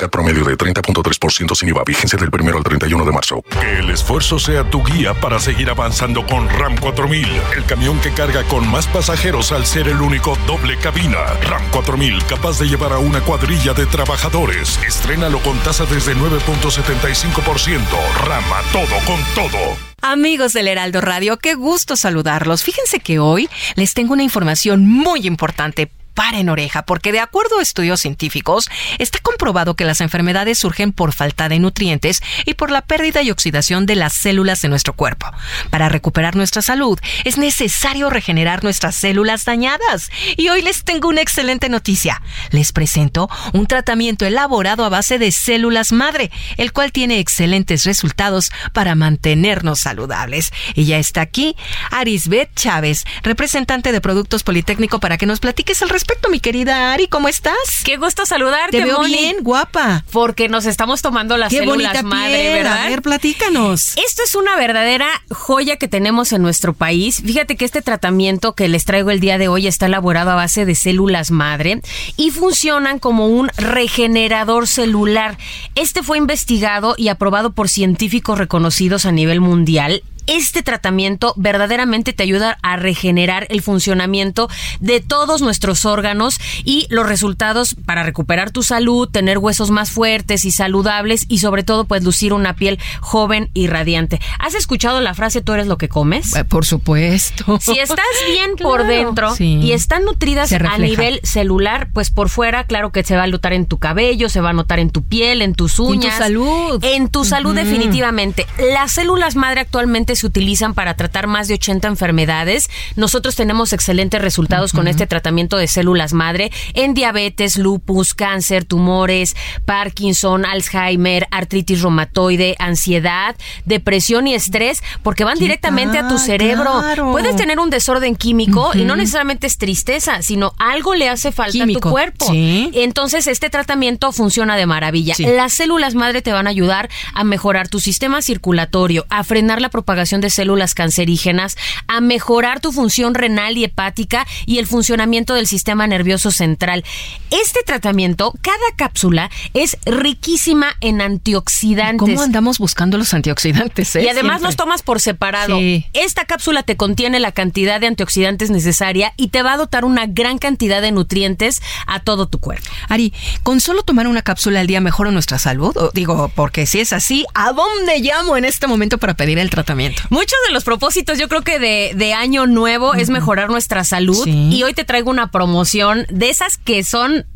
Promedio de 30.3% sin IVA, vigencia del primero al 31 de marzo. Que el esfuerzo sea tu guía para seguir avanzando con RAM 4000, el camión que carga con más pasajeros al ser el único doble cabina. RAM 4000, capaz de llevar a una cuadrilla de trabajadores. Estrénalo con tasa desde 9.75%. Rama todo con todo. Amigos del Heraldo Radio, qué gusto saludarlos. Fíjense que hoy les tengo una información muy importante paren oreja, porque de acuerdo a estudios científicos, está comprobado que las enfermedades surgen por falta de nutrientes y por la pérdida y oxidación de las células de nuestro cuerpo. Para recuperar nuestra salud, es necesario regenerar nuestras células dañadas. Y hoy les tengo una excelente noticia. Les presento un tratamiento elaborado a base de células madre, el cual tiene excelentes resultados para mantenernos saludables. Y ya está aquí Arisbet Chávez, representante de Productos Politécnico, para que nos platiques al respecto, mi querida Ari. ¿Cómo estás? Qué gusto saludarte, Te veo Moni. bien, guapa. Porque nos estamos tomando las Qué células bonita madre, piel. ¿verdad? A ver, platícanos. Esto es una verdadera joya que tenemos en nuestro país. Fíjate que este tratamiento que les traigo el día de hoy está elaborado a base de células madre y funcionan como un regenerador celular. Este fue investigado y aprobado por científicos reconocidos a nivel mundial este tratamiento verdaderamente te ayuda a regenerar el funcionamiento de todos nuestros órganos y los resultados para recuperar tu salud, tener huesos más fuertes y saludables y sobre todo pues lucir una piel joven y radiante. ¿Has escuchado la frase tú eres lo que comes? Eh, Por supuesto. Si estás bien por dentro Sí. y están nutridas a nivel celular, pues por fuera, claro que se va a notar en tu cabello, se va a notar en tu piel, en tus en tu uñas. salud. En tu salud definitivamente. Las células madre actualmente se utilizan para tratar más de 80 enfermedades. Nosotros tenemos excelentes resultados con este tratamiento de células madre en diabetes, lupus, cáncer, tumores, Parkinson, Alzheimer, artritis reumatoide, ansiedad, depresión y estrés, porque van directamente a tu cerebro. Claro. Puedes tener un desorden químico y no necesariamente es tristeza, sino algo le hace falta a tu cuerpo. sí. Entonces, este tratamiento funciona de maravilla. Sí. Las células madre te van a ayudar a mejorar tu sistema circulatorio, a frenar la propagación de células cancerígenas, a mejorar tu función renal y hepática y el funcionamiento del sistema nervioso central. Este tratamiento, cada cápsula es riquísima en antioxidantes. ¿Cómo andamos buscando los antioxidantes? eh? Y además Siempre. los tomas por separado. Sí. Esta cápsula te contiene la cantidad de antioxidantes necesaria y te va a dotar una gran cantidad de nutrientes a todo tu cuerpo. Ari, ¿con solo tomar una cápsula al día mejora nuestra salud? O digo, porque si es así, ¿a dónde llamo en este momento para pedir el tratamiento? Muchos de los propósitos, yo creo que de, de año nuevo es mejorar nuestra salud. Sí. Y hoy te traigo una promoción de esas que son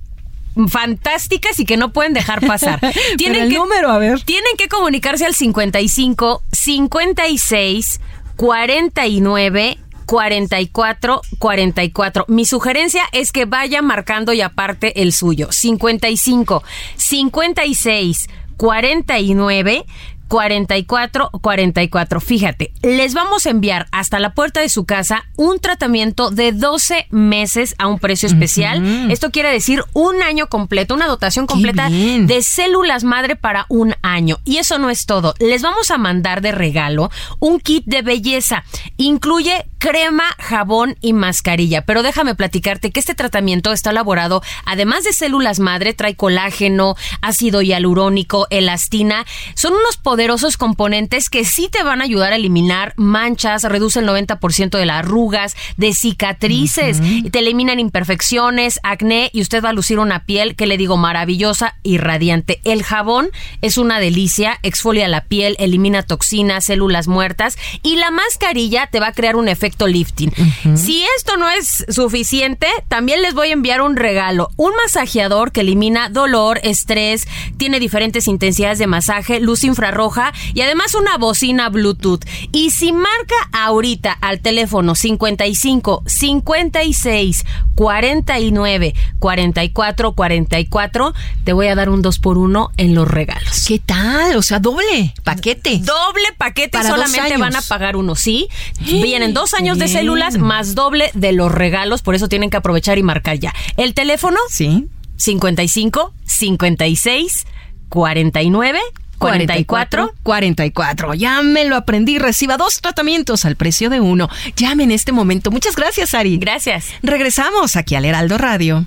fantásticas y que no pueden dejar pasar. Pero el número, a ver. Tienen que comunicarse al 55 56 49 44 44. Mi sugerencia es que vaya marcando y aparte el suyo. 55 56 49 44 44. Fíjate, les vamos a enviar hasta la puerta de su casa un tratamiento de 12 meses a un precio especial. Esto quiere decir un año completo, una dotación completa de células madre para un año. Y eso no es todo. Les vamos a mandar de regalo un kit de belleza. Incluye crema, jabón y mascarilla. Pero déjame platicarte que este tratamiento está elaborado, además de células madre, trae colágeno, ácido hialurónico, elastina. Son unos poderosos componentes que sí te van a ayudar a eliminar manchas, reduce el 90% de las arrugas, de cicatrices, te eliminan imperfecciones, acné y usted va a lucir una piel que le digo maravillosa y radiante. El jabón es una delicia, exfolia la piel, elimina toxinas, células muertas y la mascarilla te va a crear un efecto lifting. Si esto no es suficiente, también les voy a enviar un regalo, un masajeador que elimina dolor, estrés, tiene diferentes intensidades de masaje, luz infrarroja y además una bocina Bluetooth. Y si marca ahorita al teléfono 55 56 49 44 44, te voy a dar un 2 por 1 en los regalos. ¿Qué tal? O sea, doble paquete. Doble paquete Para solamente van a pagar uno, sí. Vienen dos años de células más doble de los regalos, por eso tienen que aprovechar y marcar ya. El teléfono Sí. 55 56 49 44 44. Ya me lo aprendí. Reciba dos tratamientos al precio de uno. Llame en este momento. Muchas gracias, Ari. Gracias. Regresamos aquí al Heraldo Radio.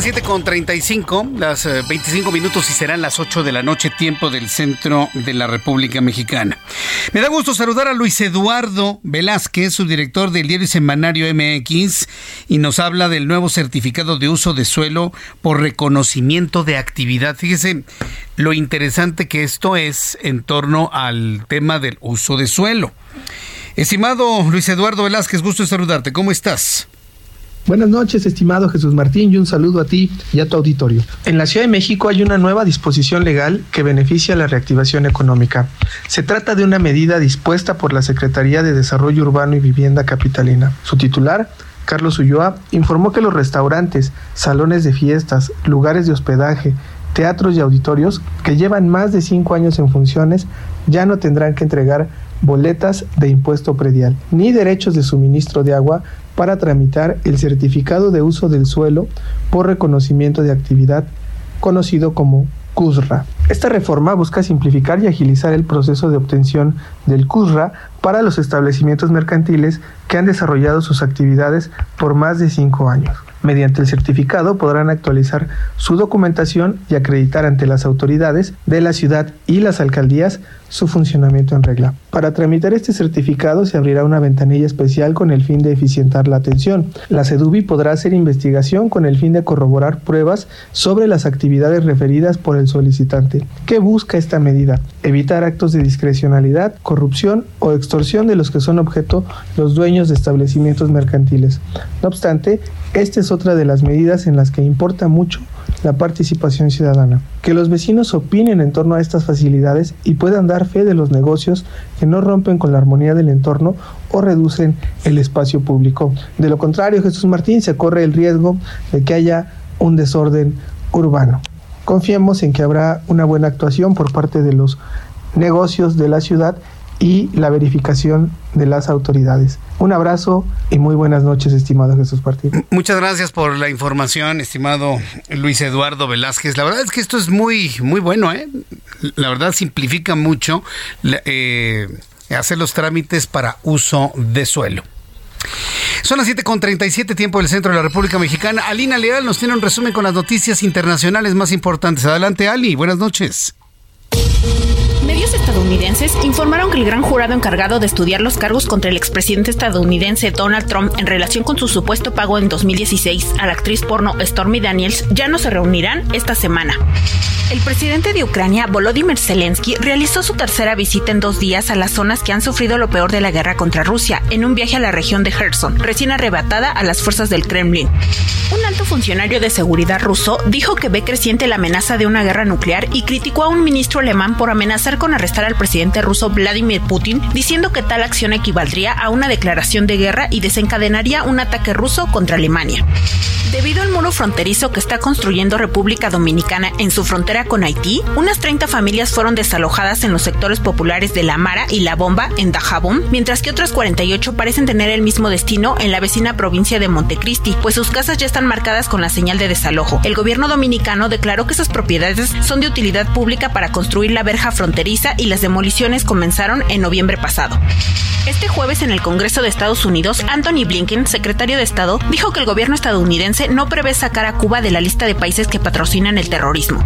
Las 7.35, las 25 eh, minutos y serán las 8 de la noche, tiempo del centro de la República Mexicana. Me da gusto saludar a Luis Eduardo Velázquez, su director del diario Semanario MX, y nos habla del nuevo certificado de uso de suelo por reconocimiento de actividad. Fíjese lo interesante que esto es en torno al tema del uso de suelo. Estimado Luis Eduardo Velázquez, gusto saludarte. ¿Cómo estás? Buenas noches, estimado Jesús Martín, y un saludo a ti y a tu auditorio. En la Ciudad de México hay una nueva disposición legal que beneficia la reactivación económica. Se trata de una medida dispuesta por la Secretaría de Desarrollo Urbano y Vivienda Capitalina. Su titular, Carlos Ulloa, informó que los restaurantes, salones de fiestas, lugares de hospedaje, teatros y auditorios que llevan más de cinco años en funciones ya no tendrán que entregar boletas de impuesto predial ni derechos de suministro de agua para tramitar el certificado de uso del suelo por reconocimiento de actividad, conocido como CUSRA. Esta reforma busca simplificar y agilizar el proceso de obtención del CUSRA para los establecimientos mercantiles que han desarrollado sus actividades por más de cinco años. Mediante el certificado podrán actualizar su documentación y acreditar ante las autoridades de la ciudad y las alcaldías su funcionamiento en regla. Para tramitar este certificado se abrirá una ventanilla especial con el fin de eficientar la atención. La CEDUBI podrá hacer investigación con el fin de corroborar pruebas sobre las actividades referidas por el solicitante. ¿Qué busca esta medida? Evitar actos de discrecionalidad, corrupción o extorsión de los que son objeto los dueños de establecimientos mercantiles. No obstante, esta es otra de las medidas en las que importa mucho la participación ciudadana. Que los vecinos opinen en torno a estas facilidades y puedan dar fe de los negocios que no rompen con la armonía del entorno o reducen el espacio público. De lo contrario, Jesús Martín se corre el riesgo de que haya un desorden urbano. Confiemos en que habrá una buena actuación por parte de los negocios de la ciudad y la verificación de las autoridades. Un abrazo y muy buenas noches, estimado Jesús Martín. Muchas gracias por la información, estimado Luis Eduardo Velázquez. La verdad es que esto es muy, muy bueno, ¿eh? La verdad simplifica mucho eh, hacer los trámites para uso de suelo. Son las 7.37 tiempo del centro de la República Mexicana. Alina Leal nos tiene un resumen con las noticias internacionales más importantes. Adelante, Ali. Buenas noches. Estadounidenses informaron que el gran jurado encargado de estudiar los cargos contra el expresidente estadounidense Donald Trump en relación con su supuesto pago en 2016 a la actriz porno Stormy Daniels ya no se reunirán esta semana. El presidente de Ucrania, Volodymyr Zelensky, realizó su tercera visita en dos días a las zonas que han sufrido lo peor de la guerra contra Rusia, en un viaje a la región de Kherson, recién arrebatada a las fuerzas del Kremlin. Un alto funcionario de seguridad ruso dijo que ve creciente la amenaza de una guerra nuclear y criticó a un ministro alemán por amenazar con arrestar al presidente ruso Vladimir Putin, diciendo que tal acción equivaldría a una declaración de guerra y desencadenaría un ataque ruso contra Alemania. Debido al muro fronterizo que está construyendo República Dominicana en su frontera con Haití, unas 30 familias fueron desalojadas en los sectores populares de La Mara y La Bomba en Dajabón, mientras que otras 48 parecen tener el mismo destino en la vecina provincia de Montecristi, pues sus casas ya están marcadas con la señal de desalojo. El gobierno dominicano declaró que esas propiedades son de utilidad pública para construir la verja fronteriza y las demoliciones comenzaron en noviembre pasado. Este jueves en el Congreso de Estados Unidos, Anthony Blinken, secretario de Estado, dijo que el gobierno estadounidense no prevé sacar a Cuba de la lista de países que patrocinan el terrorismo.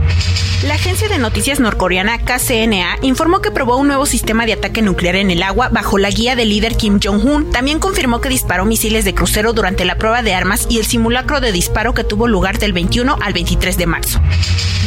La agencia de noticias norcoreana KCNA informó que probó un nuevo sistema de ataque nuclear en el agua bajo la guía del líder Kim Jong-un. También confirmó que disparó misiles de crucero durante la prueba de armas y el simulacro de disparo que tuvo lugar del 21 al 23 de marzo.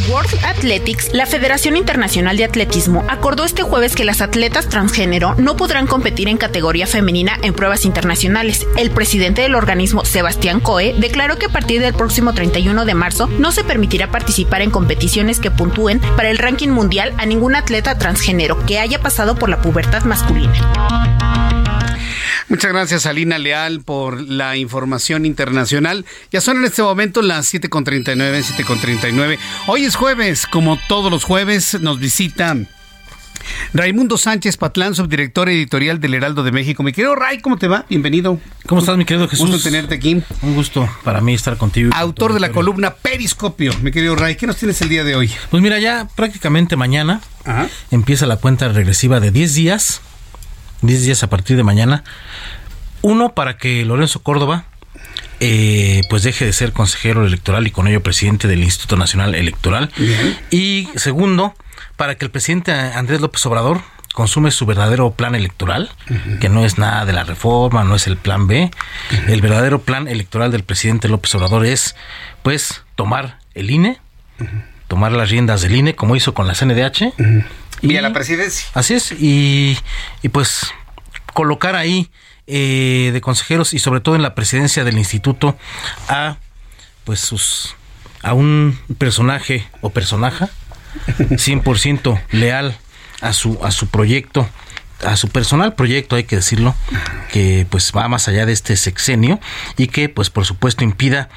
World Athletics, la Federación Internacional de Atletismo, acordó este jueves que las atletas transgénero no podrán competir en categoría femenina en pruebas internacionales. El presidente del organismo, Sebastián Coe, declaró que a partir del próximo 31 de marzo no se permitirá participar en competiciones que puntúen para el ranking mundial a ningún atleta transgénero que haya pasado por la pubertad masculina. Muchas gracias, Alina Leal, por la información internacional. Ya son en este momento las 7.39, 7.39. Hoy es jueves, como todos los jueves, nos visita Raimundo Sánchez Patlán, subdirector editorial del Heraldo de México. Mi querido Ray, ¿cómo te va? Bienvenido. ¿Cómo estás, mi querido Jesús? Gusto tenerte aquí. Un gusto para mí estar contigo. Autor de la columna Periscopio, mi querido Ray. ¿Qué nos tienes el día de hoy? Pues mira, ya prácticamente mañana empieza la cuenta regresiva de 10 días 10 días a partir de mañana. Uno, para que Lorenzo Córdoba eh, pues deje de ser consejero electoral y con ello presidente del Instituto Nacional Electoral. Y segundo, para que el presidente Andrés López Obrador consume su verdadero plan electoral, que no es nada de la reforma, no es el plan B. El verdadero plan electoral del presidente López Obrador es, pues, tomar el INE, tomar las riendas del INE, como hizo con la CNDH. Y, a la presidencia. Así es, y, y pues colocar ahí eh, de consejeros y sobre todo en la presidencia del instituto a pues sus a un personaje o personaje 100% leal a su a su proyecto a su personal proyecto hay que decirlo que pues va más allá de este sexenio y que pues por supuesto impida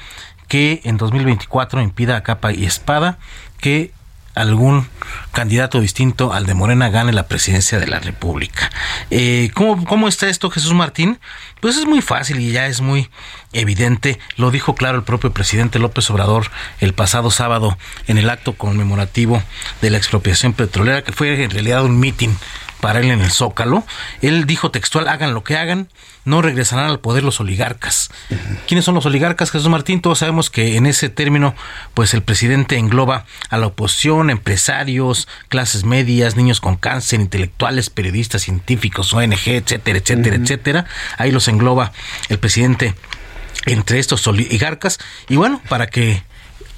que en 2024 impida a capa y espada que algún candidato distinto al de Morena gane la presidencia de la República. Eh, ¿cómo, ¿Cómo está esto, Jesús Martín? Pues es muy fácil y ya es muy evidente. Lo dijo claro el propio presidente López Obrador el pasado sábado en el acto conmemorativo de la expropiación petrolera, que fue en realidad un mitin para él en el Zócalo. Él dijo textual, hagan lo que hagan, no regresarán al poder los oligarcas. ¿Quiénes son los oligarcas, Jesús Martín? Todos sabemos que en ese término, pues el presidente engloba a la oposición, empresarios, clases medias, niños con cáncer, intelectuales, periodistas, científicos, ONG, etcétera, etcétera, etcétera. Ahí los engloba el presidente entre estos oligarcas. Y bueno, para que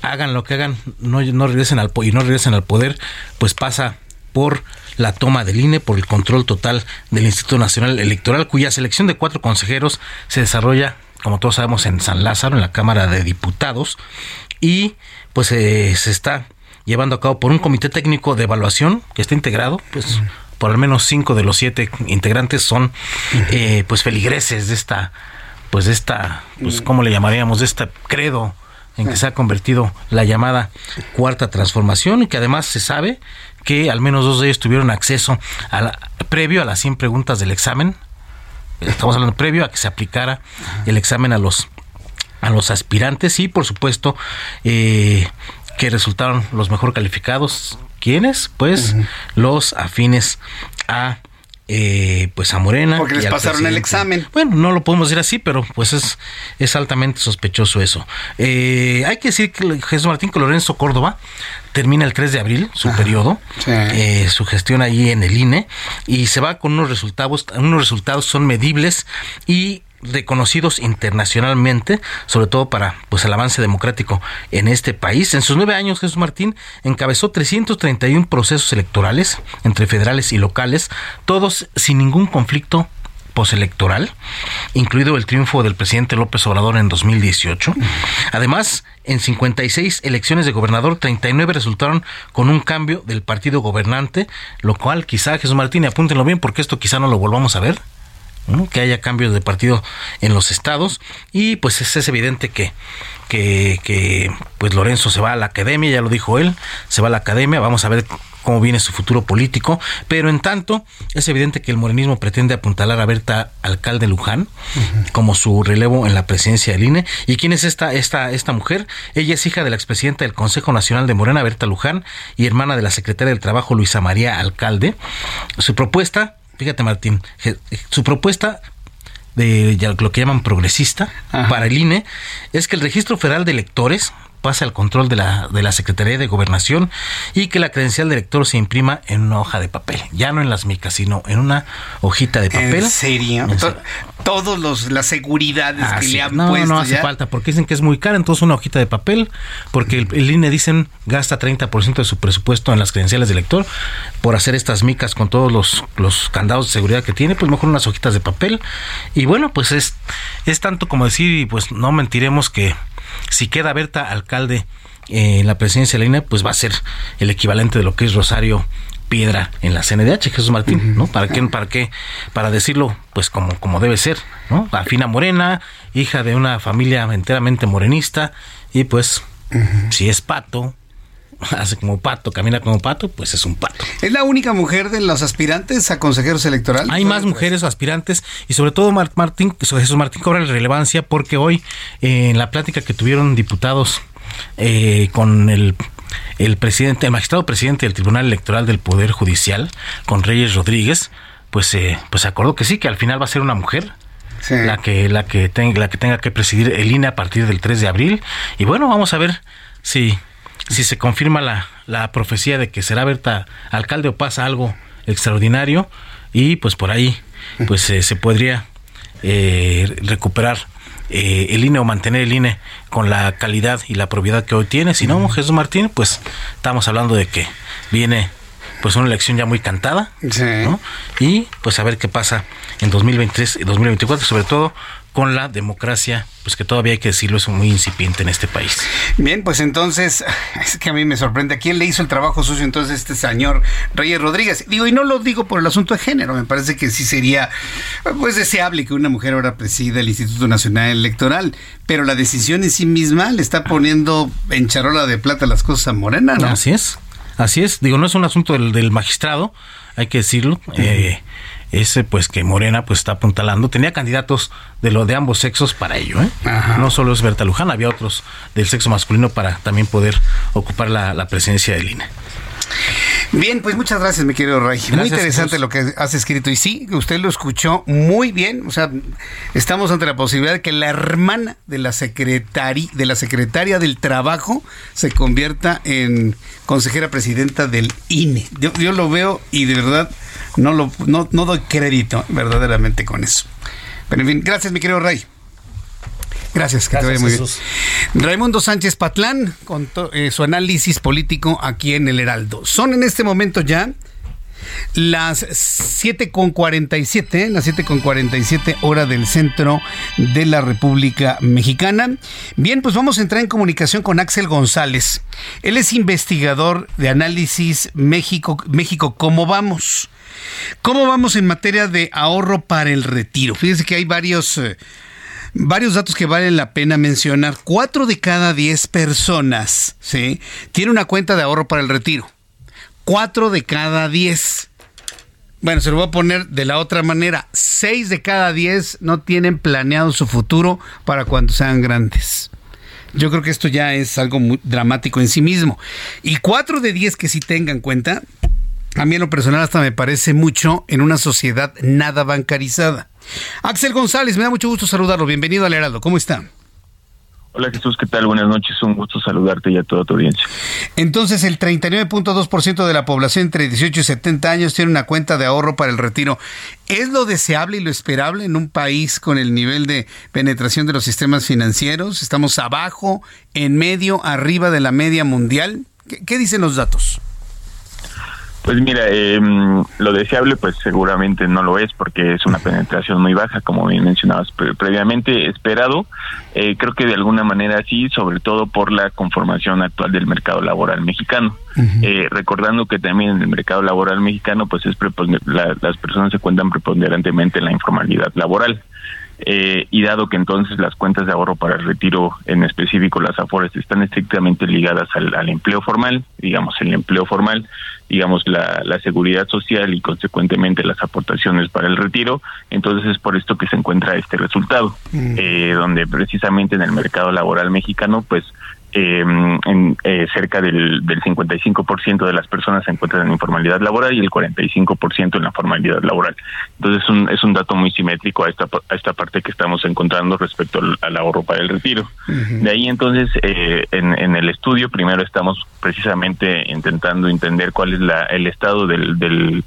hagan lo que hagan, no, no regresen al y no regresen al poder, pues pasa por la toma del INE por el control total del Instituto Nacional Electoral, cuya selección de cuatro consejeros se desarrolla, como todos sabemos, en San Lázaro, en la Cámara de Diputados, y pues eh, se está llevando a cabo por un comité técnico de evaluación que está integrado, pues por al menos cinco de los siete integrantes son eh, pues feligreses de esta, pues de esta, pues cómo le llamaríamos, de este credo en que se ha convertido la llamada cuarta transformación y que además se sabe que al menos dos de ellos tuvieron acceso a la, previo a las 100 preguntas del examen. Estamos hablando previo a que se aplicara el examen a los a los aspirantes y por supuesto eh, que resultaron los mejor calificados. ¿Quiénes? Pues los afines a eh, pues a Morena. Porque les pasaron el examen. Bueno, no lo podemos decir así, pero pues es, es altamente sospechoso eso. Eh, hay que decir que Jesús Martín que Lorenzo Córdoba termina el 3 de abril su periodo, eh, su gestión ahí en el INE, y se va con unos resultados, unos resultados son medibles y reconocidos internacionalmente, sobre todo para pues el avance democrático en este país. En sus nueve años, Jesús Martín encabezó 331 procesos electorales entre federales y locales, todos sin ningún conflicto postelectoral, incluido el triunfo del presidente López Obrador en 2018. Además, en 56 elecciones de gobernador, 39 resultaron con un cambio del partido gobernante, lo cual quizá Jesús Martín, apúntenlo bien porque esto quizá no lo volvamos a ver que haya cambios de partido en los estados y pues es, es evidente que, que, que, pues Lorenzo se va a la academia, ya lo dijo él, se va a la academia, vamos a ver cómo viene su futuro político, pero en tanto es evidente que el morenismo pretende apuntalar a Berta Alcalde Luján como su relevo en la presidencia del INE. ¿Y quién es esta, esta, esta mujer? Ella es hija de la expresidenta del Consejo Nacional de Morena, Berta Luján, y hermana de la secretaria del Trabajo, Luisa María Alcalde. Su propuesta fíjate Martín, su propuesta de lo que llaman progresista para el INE es que el registro federal de electores pase al control de la, de la Secretaría de Gobernación y que la credencial de elector se imprima en una hoja de papel, ya no en las micas, sino en una hojita de papel. ¿En serio? Todos los las seguridades que le han no, puesto. No, hace falta, porque dicen que es muy cara, entonces una hojita de papel, porque el, INE dicen gasta 30% de su presupuesto en las credenciales de elector por hacer estas micas con todos los, los candados de seguridad que tiene, pues mejor unas hojitas de papel. Y bueno, pues es, es tanto como decir, y pues no mentiremos que si queda Berta alcalde en la presidencia de la INE, pues va a ser el equivalente de lo que es Rosario Piedra en la CNDH, Jesús Martín, ¿no? ¿Para qué? ¿Para qué? Para decirlo, pues como, como debe ser, ¿no? Afina Morena, hija de una familia enteramente morenista, y pues, si es pato, hace como pato, camina como pato, pues es un pato. ¿Es la única mujer de los aspirantes a consejeros electorales? Hay más mujeres aspirantes y sobre todo Martín, Jesús Martín cobra relevancia porque hoy en la plática que tuvieron diputados eh, con el el presidente, el magistrado presidente del Tribunal Electoral del Poder Judicial, con Reyes Rodríguez, pues, eh, pues acordó que sí, que al final va a ser una mujer la que la que tenga la que tenga que presidir el INE a partir del 3 de abril y bueno, vamos a ver si si se confirma la, la profecía de que será Berta alcalde o pasa algo extraordinario y pues por ahí pues eh, se podría eh, recuperar eh, el INE o mantener el INE con la calidad y la propiedad que hoy tiene. Si no, Jesús Martín, pues estamos hablando de que viene pues una elección ya muy cantada y pues a ver qué pasa en 2023 y 2024, sobre todo con la democracia, pues que todavía hay que decirlo, es muy incipiente en este país. Bien, pues entonces, es que a mí me sorprende, ¿a quién le hizo el trabajo sucio entonces este señor Reyes Rodríguez? Digo, y no lo digo por el asunto de género, me parece que sí sería pues deseable que una mujer ahora presida el Instituto Nacional Electoral, pero la decisión en sí misma le está poniendo en charola de plata las cosas a Morena, ¿no? Así es, así es, digo, no es un asunto del, del magistrado, hay que decirlo, eh, ese pues que Morena pues está apuntalando. Tenía candidatos de lo de ambos sexos para ello, ¿eh? No solo es Berta Luján, había otros del sexo masculino para también poder ocupar la, la presidencia del INE. Bien, pues muchas gracias, mi querido Ray. muy interesante lo que has escrito. Y sí, usted lo escuchó muy bien. O sea, estamos ante la posibilidad de que la hermana de la, secretari, de la secretaria del trabajo se convierta en consejera presidenta del INE. Yo, yo lo veo y de verdad no, lo, no, no doy crédito verdaderamente con eso. Pero en fin, gracias, mi querido Ray. Gracias, que te vaya muy bien. Raimundo Sánchez Patlán con eh, su análisis político aquí en el Heraldo. Son en este momento ya las 7.47, las 7.47 hora del centro de la República Mexicana. Bien, pues vamos a entrar en comunicación con Axel González. Él es investigador de análisis México, México, ¿cómo vamos? ¿Cómo vamos en materia de ahorro para el retiro? Fíjense que hay varios... Eh, varios datos que valen la pena mencionar. Cuatro de cada diez personas, ¿sí? Tiene una cuenta de ahorro para el retiro. Cuatro de cada diez. Bueno, se lo voy a poner de la otra manera. Seis de cada diez no tienen planeado su futuro para cuando sean grandes. Yo creo que esto ya es algo muy dramático en sí mismo. Y cuatro de diez que sí tengan cuenta, a mí en lo personal hasta me parece mucho en una sociedad nada bancarizada. Axel González, me da mucho gusto saludarlo. Bienvenido al Heraldo. ¿Cómo está? Hola Jesús, ¿qué tal? Buenas noches, un gusto saludarte y a toda tu audiencia. Entonces, el 39.2% de la población entre 18 y 70 años tiene una cuenta de ahorro para el retiro. ¿Es lo deseable y lo esperable en un país con el nivel de penetración de los sistemas financieros? ¿Estamos abajo, en medio, arriba de la media mundial? ¿Qué, qué dicen los datos? Pues mira, eh, lo deseable pues seguramente no lo es porque es una penetración muy baja, como bien mencionabas previamente, esperado. Eh, creo que de alguna manera sí, sobre todo por la conformación actual del mercado laboral mexicano. eh, recordando que también en el mercado laboral mexicano pues es la, las personas se cuentan preponderantemente en la informalidad laboral. Eh, y dado que entonces las cuentas de ahorro para el retiro, en específico las AFORES, están estrictamente ligadas al, al empleo formal, digamos el empleo formal, digamos la, la, seguridad social y consecuentemente las aportaciones para el retiro, entonces es por esto que se encuentra este resultado, mm. eh, donde precisamente en el mercado laboral mexicano, pues eh, en, eh, cerca del, del 55% de las personas se encuentran en informalidad laboral y el 45% en la formalidad laboral. Entonces es un, es un dato muy simétrico a esta, a esta parte que estamos encontrando respecto al, al ahorro para el retiro. Uh -huh. De ahí entonces eh, en, en el estudio primero estamos precisamente intentando entender cuál es la, el estado del, del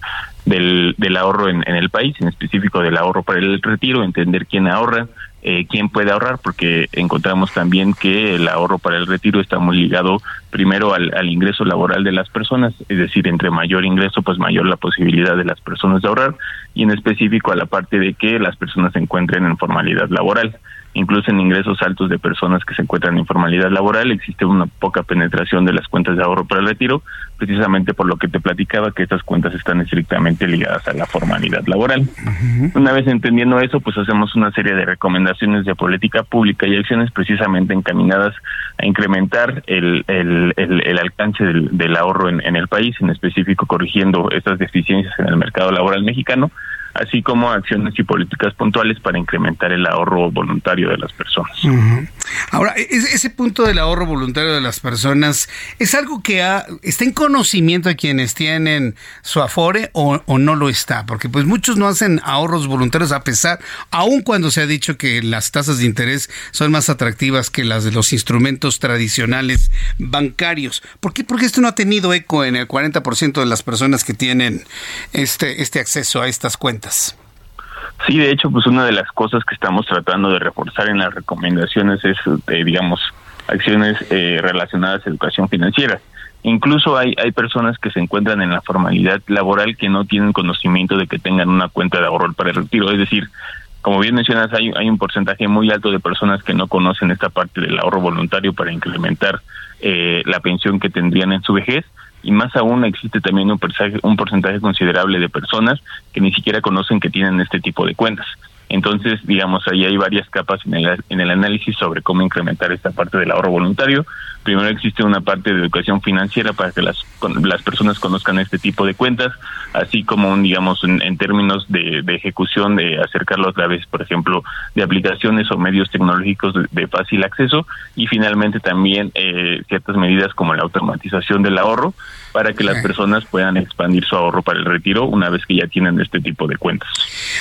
del, del ahorro en, en, el país, en específico del ahorro para el retiro, entender quién ahorra, eh, quién puede ahorrar, porque encontramos también que el ahorro para el retiro está muy ligado primero al, al, ingreso laboral de las personas, es decir, entre mayor ingreso, pues mayor la posibilidad de las personas de ahorrar, y en específico a la parte de que las personas se encuentren en formalidad laboral incluso en ingresos altos de personas que se encuentran en informalidad laboral, existe una poca penetración de las cuentas de ahorro para el retiro, precisamente por lo que te platicaba que estas cuentas están estrictamente ligadas a la formalidad laboral. Uh -huh. Una vez entendiendo eso, pues hacemos una serie de recomendaciones de política pública y acciones precisamente encaminadas a incrementar el, el, el, el alcance del, del ahorro en, en el país, en específico corrigiendo estas deficiencias en el mercado laboral mexicano así como acciones y políticas puntuales para incrementar el ahorro voluntario de las personas. Ahora, e-, ese punto del ahorro voluntario de las personas es algo que está en conocimiento de quienes tienen su afore o, o, no lo está, porque pues muchos no hacen ahorros voluntarios a pesar, aun cuando se ha dicho que las tasas de interés son más atractivas que las de los instrumentos tradicionales bancarios. ¿Por qué? Porque esto no ha tenido eco en el 40% de las personas que tienen este, este acceso a estas cuentas. Sí, de hecho, pues una de las cosas que estamos tratando de reforzar en las recomendaciones es, eh, digamos, acciones eh, relacionadas a educación financiera. Incluso hay, hay personas que se encuentran en la formalidad laboral que no tienen conocimiento de que tengan una cuenta de ahorro para el retiro. Es decir, como bien mencionas, hay, hay un porcentaje muy alto de personas que no conocen esta parte del ahorro voluntario para incrementar eh, la pensión que tendrían en su vejez y más aún existe también un porcentaje, un porcentaje considerable de personas que ni siquiera conocen que tienen este tipo de cuentas. Entonces, digamos, ahí hay varias capas en el, en el análisis sobre cómo incrementar esta parte del ahorro voluntario. Primero existe una parte de educación financiera para que las, las personas conozcan este tipo de cuentas, así como, digamos, en, términos de, ejecución, de acercarlos a través, por ejemplo, de aplicaciones o medios tecnológicos de, fácil acceso. Y finalmente también eh, ciertas medidas como la automatización del ahorro para que las personas puedan expandir su ahorro para el retiro una vez que ya tienen este tipo de cuentas.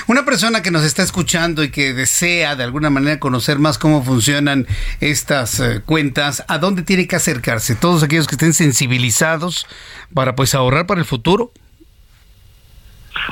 Una persona que nos está escuchando y que desea de alguna manera conocer más cómo funcionan estas eh, cuentas, ¿a dónde tiene que acercarse? Todos aquellos que estén sensibilizados para pues ahorrar para el futuro.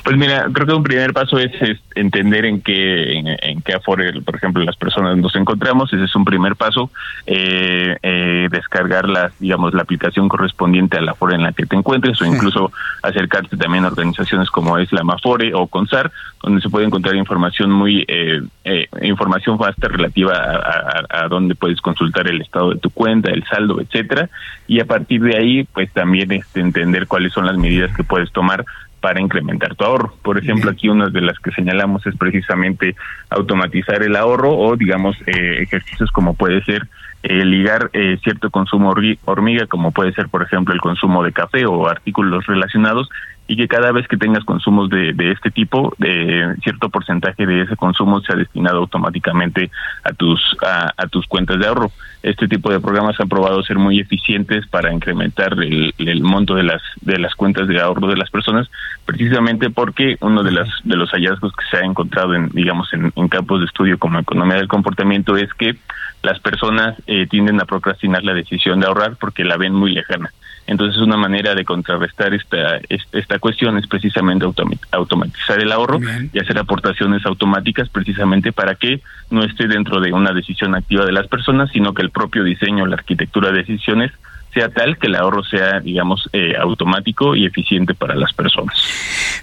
Pues mira, creo que un primer paso es, entender en qué en, qué afore, por ejemplo, las personas nos encontramos. Ese es un primer paso. Eh, eh, descargar las, digamos, la aplicación correspondiente a la afore en la que te encuentres o incluso acercarte también a organizaciones como es la Mafore o CONSAR, donde se puede encontrar información muy eh, eh información vasta relativa a, a, dónde puedes consultar el estado de tu cuenta, el saldo, etcétera, y a partir de ahí, pues también este, entender cuáles son las medidas que puedes tomar para incrementar tu ahorro. Por ejemplo, aquí una de las que señalamos es precisamente automatizar el ahorro o, digamos, eh, ejercicios como puede ser eh, ligar eh, cierto consumo hormiga, como puede ser, por ejemplo, el consumo de café o artículos relacionados, y que cada vez que tengas consumos de, este tipo, de cierto porcentaje de ese consumo sea destinado automáticamente a tus a, tus cuentas de ahorro. Este tipo de programas han probado ser muy eficientes para incrementar el, monto de las de las cuentas de ahorro de las personas, precisamente porque uno de las de los hallazgos que se ha encontrado en digamos en, campos de estudio como economía del comportamiento es que las personas eh, tienden a procrastinar la decisión de ahorrar porque la ven muy lejana. Entonces una manera de contrarrestar esta, esta cuestión es precisamente automatizar el ahorro y hacer aportaciones automáticas precisamente para que no esté dentro de una decisión activa de las personas, sino que el propio diseño, la arquitectura de decisiones sea tal que el ahorro sea, digamos, eh, automático y eficiente para las personas.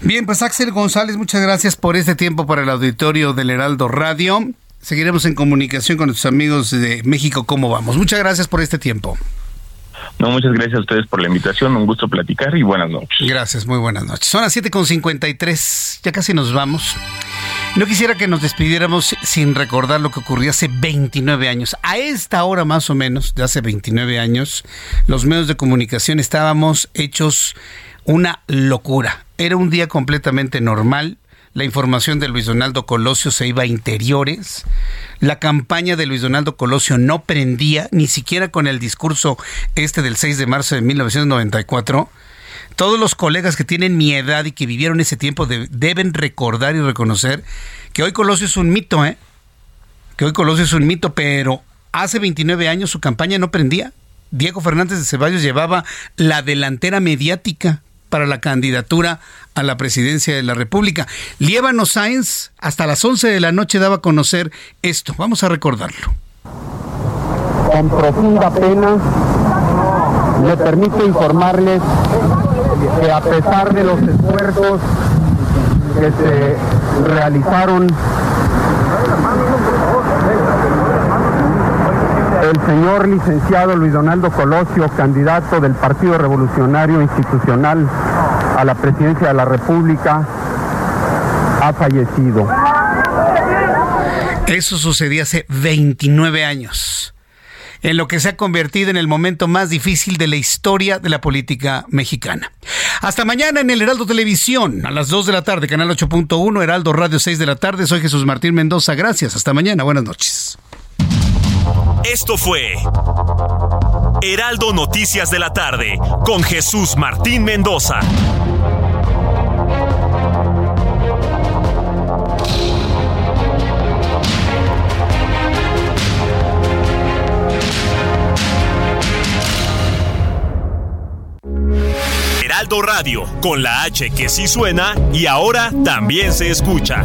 Bien, pues Axel González, muchas gracias por este tiempo para el auditorio del Heraldo Radio. Seguiremos en comunicación con nuestros amigos de México. ¿Cómo vamos? Muchas gracias por este tiempo. No, muchas gracias a ustedes por la invitación, un gusto platicar y buenas noches. Gracias, muy buenas noches. Son las 7.53, ya casi nos vamos. No quisiera que nos despidiéramos sin recordar lo que ocurrió hace 29 años. A esta hora más o menos, de hace 29 años, los medios de comunicación estábamos hechos una locura. Era un día completamente normal. La información de Luis Donaldo Colosio se iba a interiores. La campaña de Luis Donaldo Colosio no prendía, ni siquiera con el discurso este del 6 de marzo de 1994. Todos los colegas que tienen mi edad y que vivieron ese tiempo deben recordar y reconocer que hoy Colosio es un mito, ¿eh? Que hoy Colosio es un mito, pero hace 29 años su campaña no prendía. Diego Fernández de Ceballos llevaba la delantera mediática para la candidatura a la presidencia de la República. Liébano Sáenz hasta las 11 de la noche daba a conocer esto. Vamos a recordarlo. Con profunda pena me permito informarles que a pesar de los esfuerzos que se realizaron el señor licenciado Luis Donaldo Colosio, candidato del Partido Revolucionario Institucional a la presidencia de la República, ha fallecido. Eso sucedió hace 29 años. en lo que se ha convertido en el momento más difícil de la historia de la política mexicana. Hasta mañana en el Heraldo Televisión, a las 2 de la tarde, canal 8.1, Heraldo Radio 6 de la tarde. Soy Jesús Martín Mendoza. Gracias. Hasta mañana. Buenas noches. Esto fue Heraldo Noticias de la tarde con Jesús Martín Mendoza. Heraldo Radio, con la H que sí suena y ahora también se escucha.